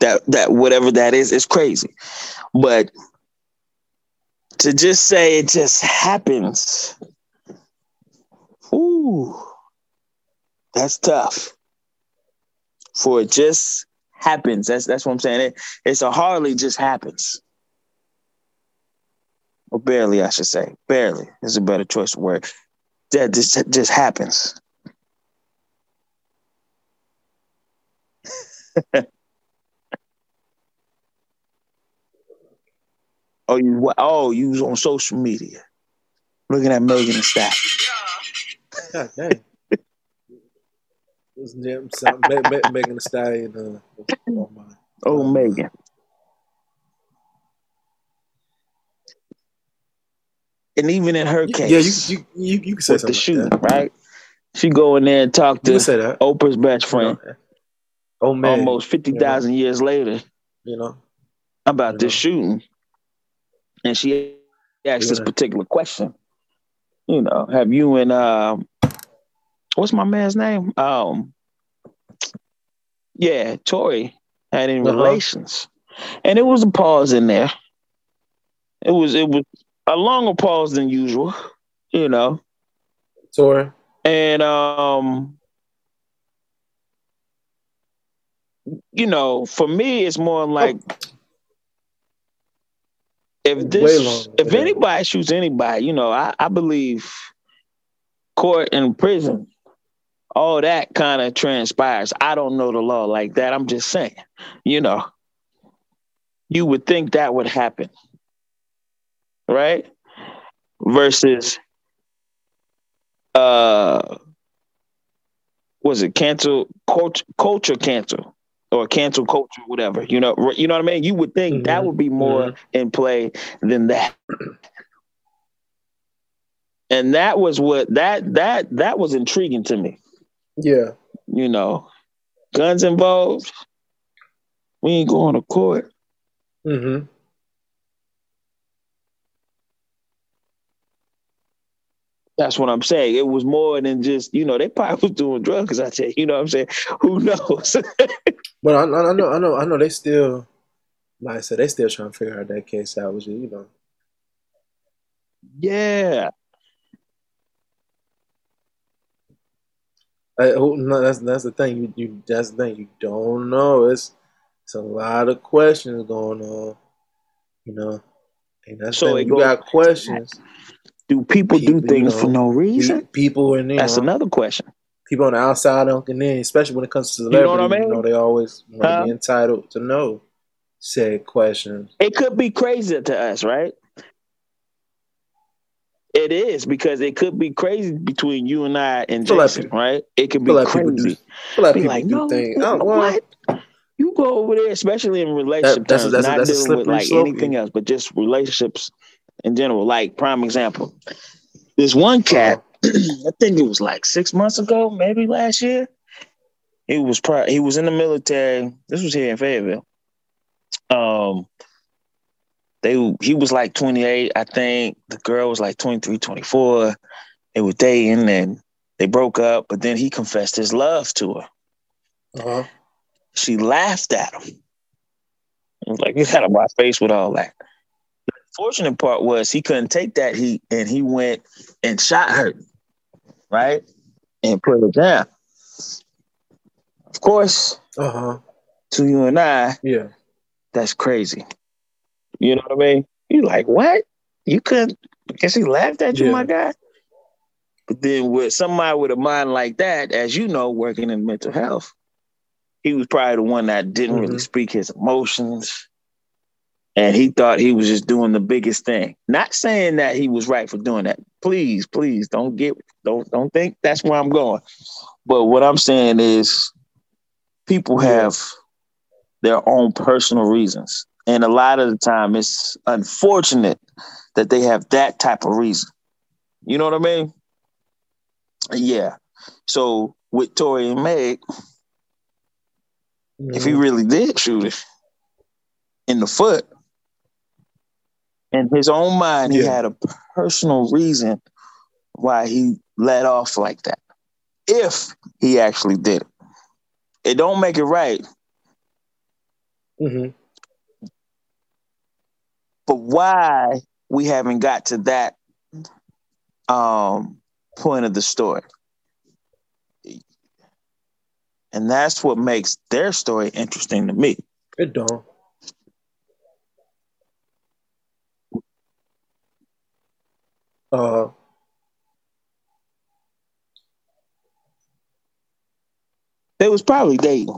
that that whatever that is is crazy. But to just say it just happens, ooh, that's tough. For it just happens. That's that's what I'm saying. It, it's a hardly just happens. Or barely, I should say. Barely is a better choice of word. That just just happens. <laughs> oh, you oh, you was on social media looking at Megan and Stack. God dang. This damn sound, Ma- Ma- Megan Thee Stallion. Uh, oh my. Oh, Megan. And even in her case, Yeah, you, you, you, you can say with the something shooting, like that. right? She go in there and talk to say that. Oprah's best friend You know, oh man, almost 50,000 years later you know. about You this know. shooting. And she asked this particular question. You know, have you and um what's my man's name? Um yeah, Tory had any Uh-huh. relations. And it was a pause in there. It was it was a longer pause than usual, you know. Tory. And um you know, for me it's more like if this if yeah. anybody shoots anybody, you know, I, I believe court and prison, all that kind of transpires. I don't know the law like that. I'm just saying, you know, you would think that would happen. Right? Versus uh was it cancel culture culture cancel or cancel culture whatever you know you know what i mean? You would think that Mhm. would be more in play than that. And that was what that that that was intriguing to me. Yeah. you know guns involved. We ain't going to court. Mm-hmm. that's what i'm saying. It was more than just you know they probably was doing drugs i tell you you know what i'm saying? Who knows <laughs> But I, I know, I know, I know. They still, like I said, they still trying to figure out that case out. Which is, you know, Yeah. I, no, that's that's the thing. You, you that's the thing. You don't know. It's it's a lot of questions going on. You know, and that's So you goes got questions. Do people do People, you things for no reason? People in there, That's another question. People on the outside don't looking in, especially when it comes to celebrities, You know what I celebrities. You know, they always want to Huh? be entitled to know said questions. It could be crazy to us, right? It is because it could be crazy between you and I and Jason, people, right? It could be feel like people do. crazy. Like Be like, do no, things. Well, oh, what? You go over there, especially in relationship that, that's terms, that's not that's dealing with like slope. anything else, but just relationships in general. Like prime example, this one cat, <clears throat> I think it was like six months ago, maybe last year. He was pri- he was in the military. This was here in Fayetteville. Um, they he was like 28, I think. The girl was like 23, 24. They were dating and they broke up, but then he confessed his love to her. uh-huh. She laughed at him. I was like, you out of my face with all that. The fortunate part was he couldn't take that heat and he went and shot her, right? And put it down. Of course, Uh-huh. to you and I, Yeah. that's crazy. You know what I mean? You like, what? You couldn't guess he laughed at you, Yeah. my guy? But then with somebody with a mind like that, as you know, working in mental health, he was probably the one that didn't really Mhm. speak his emotions. And he thought he was just doing the biggest thing. Not saying that he was right for doing that. Please, please don't get don't don't think that's where I'm going. But what I'm saying is people have their own personal reasons. And a lot of the time it's unfortunate that they have that type of reason. You know what I mean? Yeah. So with Tory and Meg, if he Mhm. really did shoot it in the foot, in his own mind, he had a personal reason why he let off like that. If he actually did it, it don't make it right. Mhm. But why we haven't got to that um, point of the story, and that's what makes their story interesting to me. It don't. Uh, They was probably dating.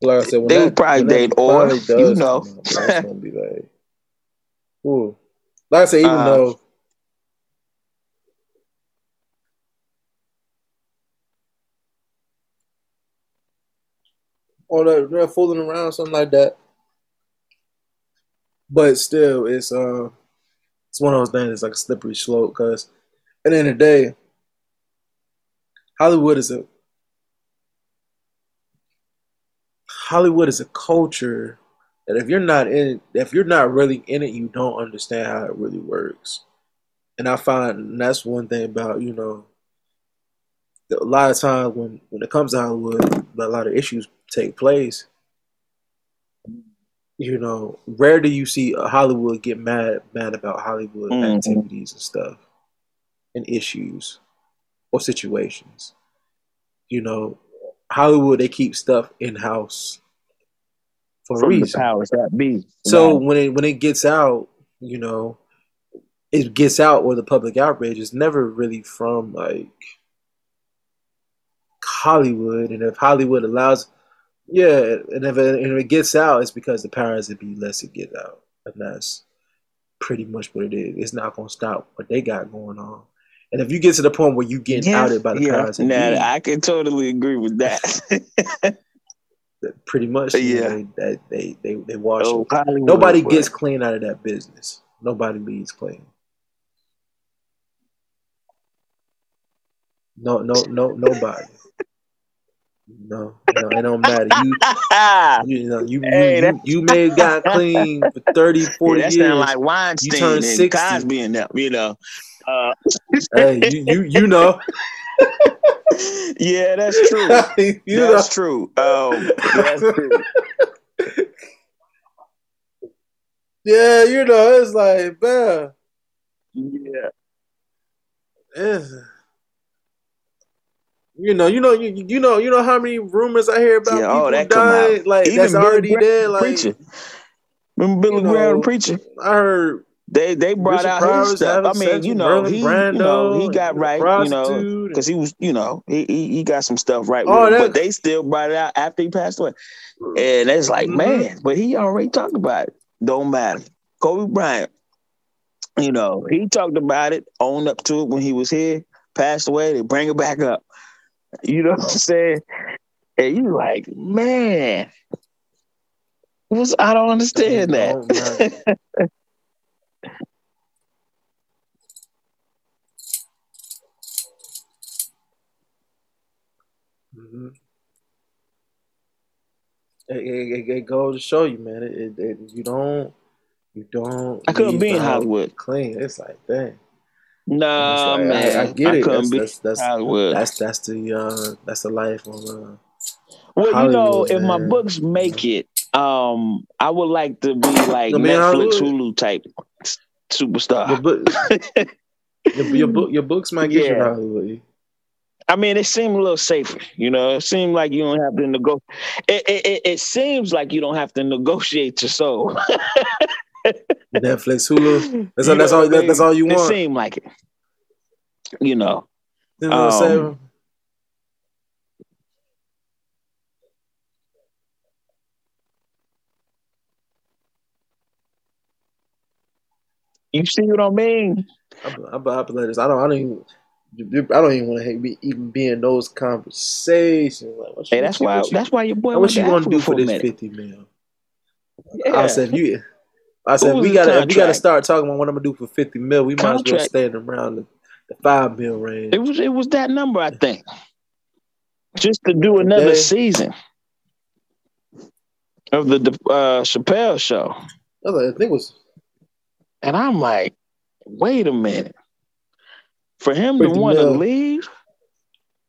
like I said, when They that, would probably that or, does you know. that's gonna be like, ooh. Like I said, even Uh, though or that they're fooling around, something like that. But still, it's uh, it's one of those things. It's like a slippery slope because at the end of the day, Hollywood is a Hollywood is a culture that if you're not in if you're not really in it, you don't understand how it really works. And I find that's one thing about you know a lot of times when when it comes to Hollywood, a lot of issues take place. You know, rare do you see Hollywood get mad mad about Hollywood Mhm. activities and stuff and issues or situations. You know, Hollywood they keep stuff in house for a from the reason. powers that be. So when it when it gets out, you know, it gets out or the public outrage is never really from like Hollywood, and if Hollywood allows, yeah, and if it, if it gets out, it's because the powers that be lets it get out, and that's pretty much what it is. It's not gonna stop what they got going on. And if you get to the point where you getting yeah, outed by the yeah. powers that Now, be, I can totally agree with that. <laughs> that pretty much, you know, Yeah. they, they they they wash oh, Nobody boy. gets clean out of that business. Nobody leaves clean. No, no, no, nobody. <laughs> No, no, it don't matter. You, <laughs> you know, you, Hey, you, you, you may have got clean for 30, <laughs> 40 yeah, that years. sound like Weinstein turn and 60. Cosby and them, you know. Uh, <laughs> hey, you, you, you know, yeah, that's true. you know. that's true. Um, that's true. Yeah, you know, it's like, man. Yeah. It's, you know, you know, you, you know, you know how many rumors I hear about Yeah, people oh, that dying, like Even that's Billy already Graham, dead. Like preacher. Remember Billy you Graham, know, preacher? I heard They they brought Richard out his stuff. I mean, you know, he you know he got right, you know, because he was, you know, he, he he got some stuff right with him, but they still brought it out after he passed away, and it's like, Mhm. man, but he already talked about it. Don't matter. Kobe Bryant, you know, he talked about it, owned up to it when he was here, passed away. They bring it back up. You know what I'm saying? And you like, man, what's I don't understand Don't that. <laughs> matter. hmm It, it, it, it goes to show you, man. It, it, it you don't you don't. I couldn't leave be in Hollywood. clean. It's like dang. Nah, like man, I, I get I it. That's that's that's that's that's the uh that's the life on uh, Well, you know, Hollywood, if my books make it, um, I would like to be like I mean, Netflix, Hulu type s- Your superstar. book, <laughs> your, your book, your books might get you yeah, Hollywood. I mean, it seemed a little safer. You know, it seemed like you don't have to negotiate. It, it, it, it seems like you don't have to negotiate your soul. <laughs> <laughs> Netflix, Hulu. That's all. That's all. That, that's all you It want. seemed like it. You know, You know what I'm um, saying? you see what I mean? I'm, I'm, I'm this. I don't. I don't even. I don't even want to be, even be in those conversations. Like, what Hey, you, that's what why. you, That's why your boy what you gonna do for this minute. fifty mil? I said, you. I said, we gotta, if we gotta start talking about what I'm gonna do for fifty mil, we might as well Contract. stay around the, the five mil range. It was. It was that number, I think, just to do another season of the uh, Chappelle show. I, like, I think was And I'm like, wait a minute. For him to want to leave,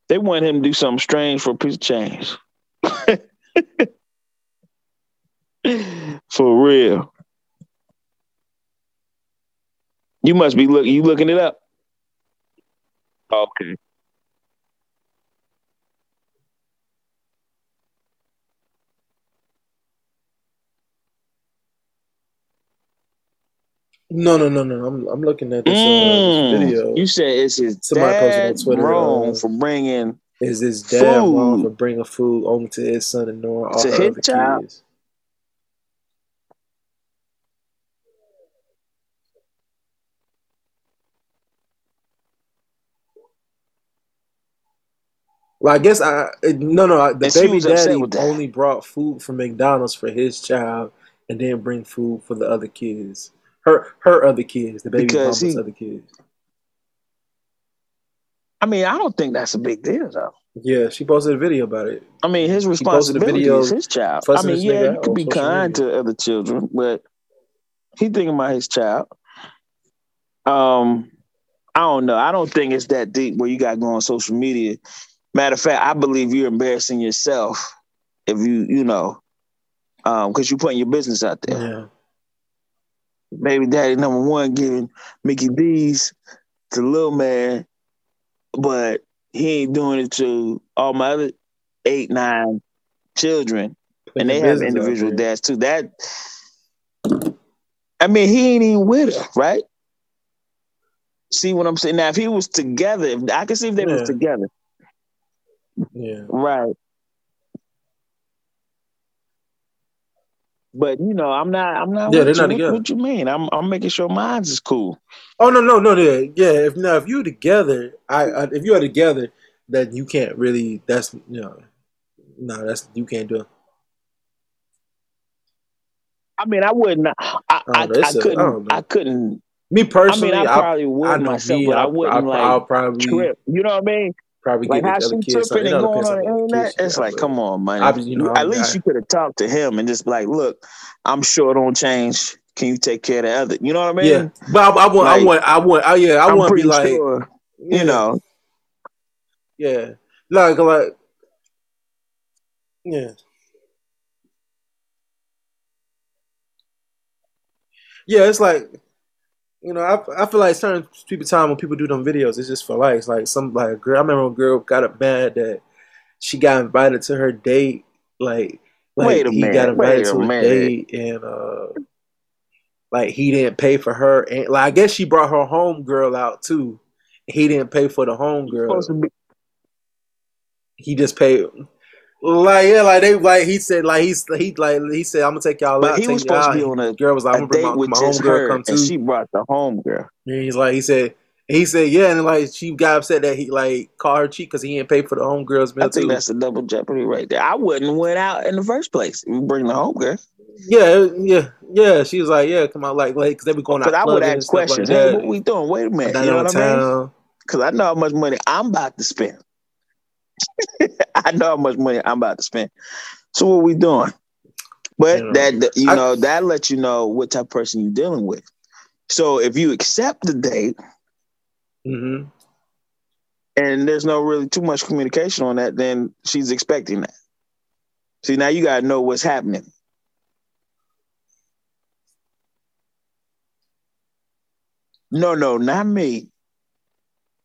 they want him to do something strange for a piece of change. <laughs> for real. You must be looking. You looking it up? Okay. No, no, no, no. I'm I'm looking at this uh this Mm, video. you said it's his Somebody posted on dad Twitter. wrong Uh, for bringing is his dad wrong for bringing food only to his son and ignoring all to her his other child. kids? Well, I guess I it- no no. I- The And baby daddy only brought food from McDonald's for his child, and then bring food for the other kids. Her her other kids, the baby Because mama's he, other kids. I mean, I don't think that's a big deal though. Yeah, she posted a video about it. I mean, his She posted a responsibility video is his child. I mean, yeah, you could be kind media. to other children, but he thinking about his child. Um, I don't know. I don't think it's that deep where you got to go on social media. Matter of fact, I believe you're embarrassing yourself if you, you know, um, because you're putting your business out there. Yeah. Baby daddy number one giving Mickey D's to little Man, but he ain't doing it to all my other eight, nine children, and they have individual dads too. That I mean, he ain't even with her, right? See what I'm saying? Now, if he was together, if I can see if they was together, Yeah. right? But you know, I'm not. I'm not Yeah, they're you. not What, together. what you mean? I'm. I'm making sure mine's is cool. Oh no, no, no, yeah, yeah. If now if you're together, I, I if you are together, then you can't really. That's you know, no, that's you can't do it. I mean, I wouldn't. I. I oh, I. I I couldn't. I couldn't. Me I mean, personally, I probably would myself, me. but I wouldn't like I'll probably trip. You know what I mean? Probably Like get how other she kids. Something. tripping It and going on on the the internet. kids she like, come on, I, man. you know, At least I, you could have talked to him and just be like, look, I'm sure it don't change. Can you take care of the other? You know what I mean? yeah. mean? But I, I want, I Like, want, I want, I, yeah, I I'm want to be like, sure, you yeah, know, yeah, like, like, yeah. yeah, it's like you know, I, I feel like certain people time when people do them videos, it's just for likes. Like some like a girl, I remember a girl got up mad that she got invited to her date. Like, like Wait a he minute, got invited wait a to a minute. date, and uh, like he didn't pay for her. And like I guess she brought her home girl out too. He didn't pay for the home girl. Be He just paid. Like yeah, like they like he said like he's he like he said I'm gonna take y'all But out. he was supposed to be on a- girl was like I'm gonna bring my, my just home girl come too. and she brought the home girl. And he's like, he said, he said, yeah, and like she got upset that he like called her cheat because he didn't pay for the homegirl's meal I think too. that's a double jeopardy right there. I wouldn't have went out in the first place. You bring the home girl. Yeah, yeah, yeah. She was like, yeah, come on, like, like, because they be going out Because I would ask stuff like questions. hey, what we doing? Wait a minute. You know what I mean? Because I know how much money I'm about to spend. <laughs> I know how much money I'm about to spend. So what we doing? But You know, that that- you I- know that lets you know what type of person you're dealing with. So if you accept the date hmm and there's no really too much communication on that, then she's expecting that. See, now you gotta know what's happening. No, no, not me.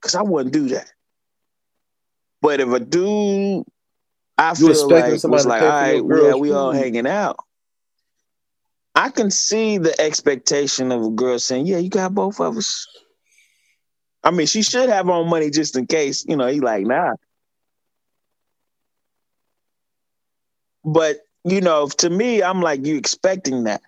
Cause I wouldn't do that. But if a dude I You feel like was like, all right, yeah, we all food." hanging out. I can see the expectation of a girl saying, Yeah, you got both of us. I mean, she should have her own money just in case, you know, he like, nah. But, you know, to me, I'm like, you expecting that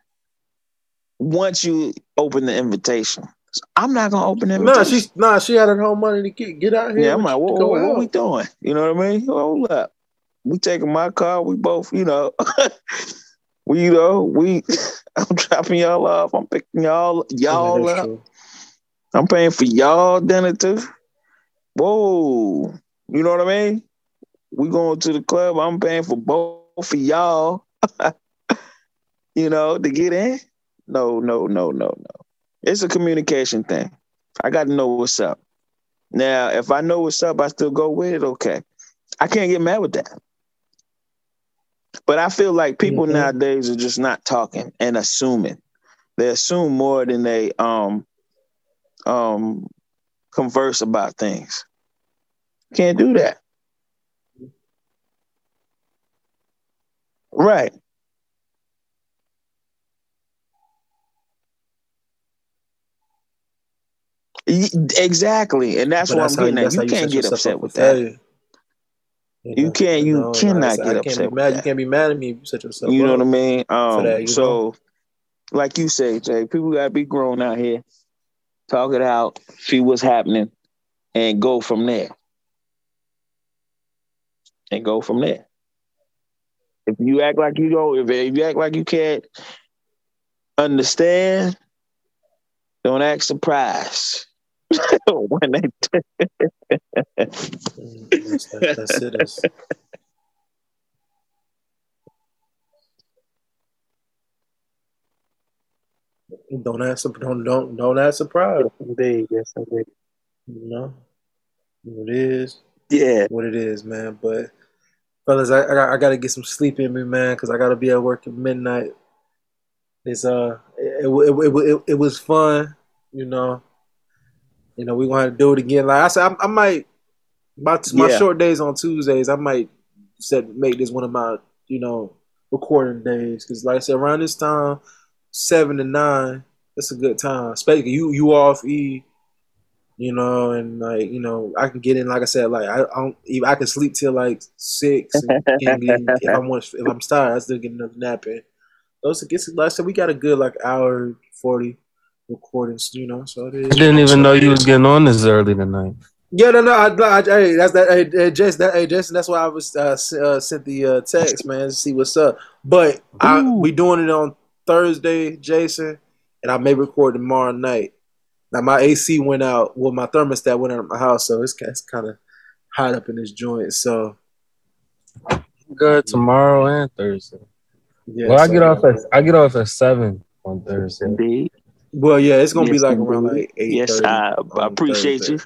once you open the invitation. So I'm not gonna open the invitation. Nah, she nah, she had her home money to get get out here. Yeah, I'm like, to whoa, whoa, what out. we doing? You know what I mean? Hold up. We taking my car, we both, you know. <laughs> we, you know, we <laughs> I'm dropping y'all off. I'm picking y'all Yeah, y'all that's up. true. I'm paying for y'all dinner too. Whoa. You know what I mean? We going to the club. I'm paying for both of y'all. <laughs> you know, to get in. No, no, no, no, no. It's a communication thing. I got to know what's up. Now, if I know what's up, I still go with it. Okay, I can't get mad with that. But I feel like people Mhm. nowadays are just not talking and assuming. They assume more than they um um converse about things. Can't do that. Right. Exactly, and that's But what I'm how getting at. that's You can't get upset with that. failure. You can't- you I cannot get upset Can't be with mad. that. You can't be mad at me you set yourself You know what I mean? Um, that, you so, like you say, Jay, people gotta be grown out here, talk it out, see what's happening, and go from there. And go from there. If you act like you don't, if, if you act like you can't understand, don't act surprised when they. That's, that, that's. It's, <laughs> don't ask. sur- Don't don't don't ask surprise. Indeed, yes, indeed. You know what it is. Yeah, What it is, man. But fellas, I I, got, I got to get some sleep in me, man, because I got to be at work at midnight. It's uh, it it, it, it, it, it was fun, you know. You know, we're gonna have to do it again. Like I said, I, I might my my Yeah. short days on Tuesdays. I might set make this one of my you know recording days because, like I said, around this time, seven to nine, that's a good time. Especially you you off E, you know, and like you know, I can get in. Like I said, like I, I don't even I can sleep till like six. And <laughs> in, if I want if I'm tired, I still get another nap in. Those gets like I said, we got a good like hour forty recordings, you know. So it is. I didn't even know you was getting on this early tonight. Yeah, no, no, I, I, hey, that's that. Hey, hey, Jason, that, hey, Jason, that's why I was uh, s- uh, sent the uh, text, man, to see what's up. But I, we doing it on Thursday, Jason, and I may record tomorrow night. Now my AC went out. Well, my thermostat went out of my house, so it's, it's kind of hot up in this joint. So Good tomorrow and Thursday. yeah. well, I get off at I get off at seven on Thursday. indeed. Well, yeah, it's gonna yes, be like around like eight. Yes, I, I appreciate Thursday. you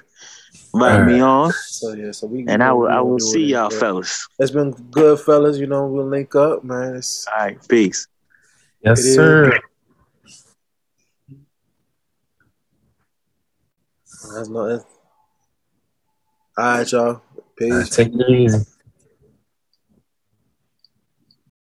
inviting right. me on. So yeah, so we and I will I will see y'all, fellas. It's been good, fellas. You know we'll link up, man. It's, All right, peace. Yes, sir. Is. That's not it. All right, y'all. Peace. All right, take it easy.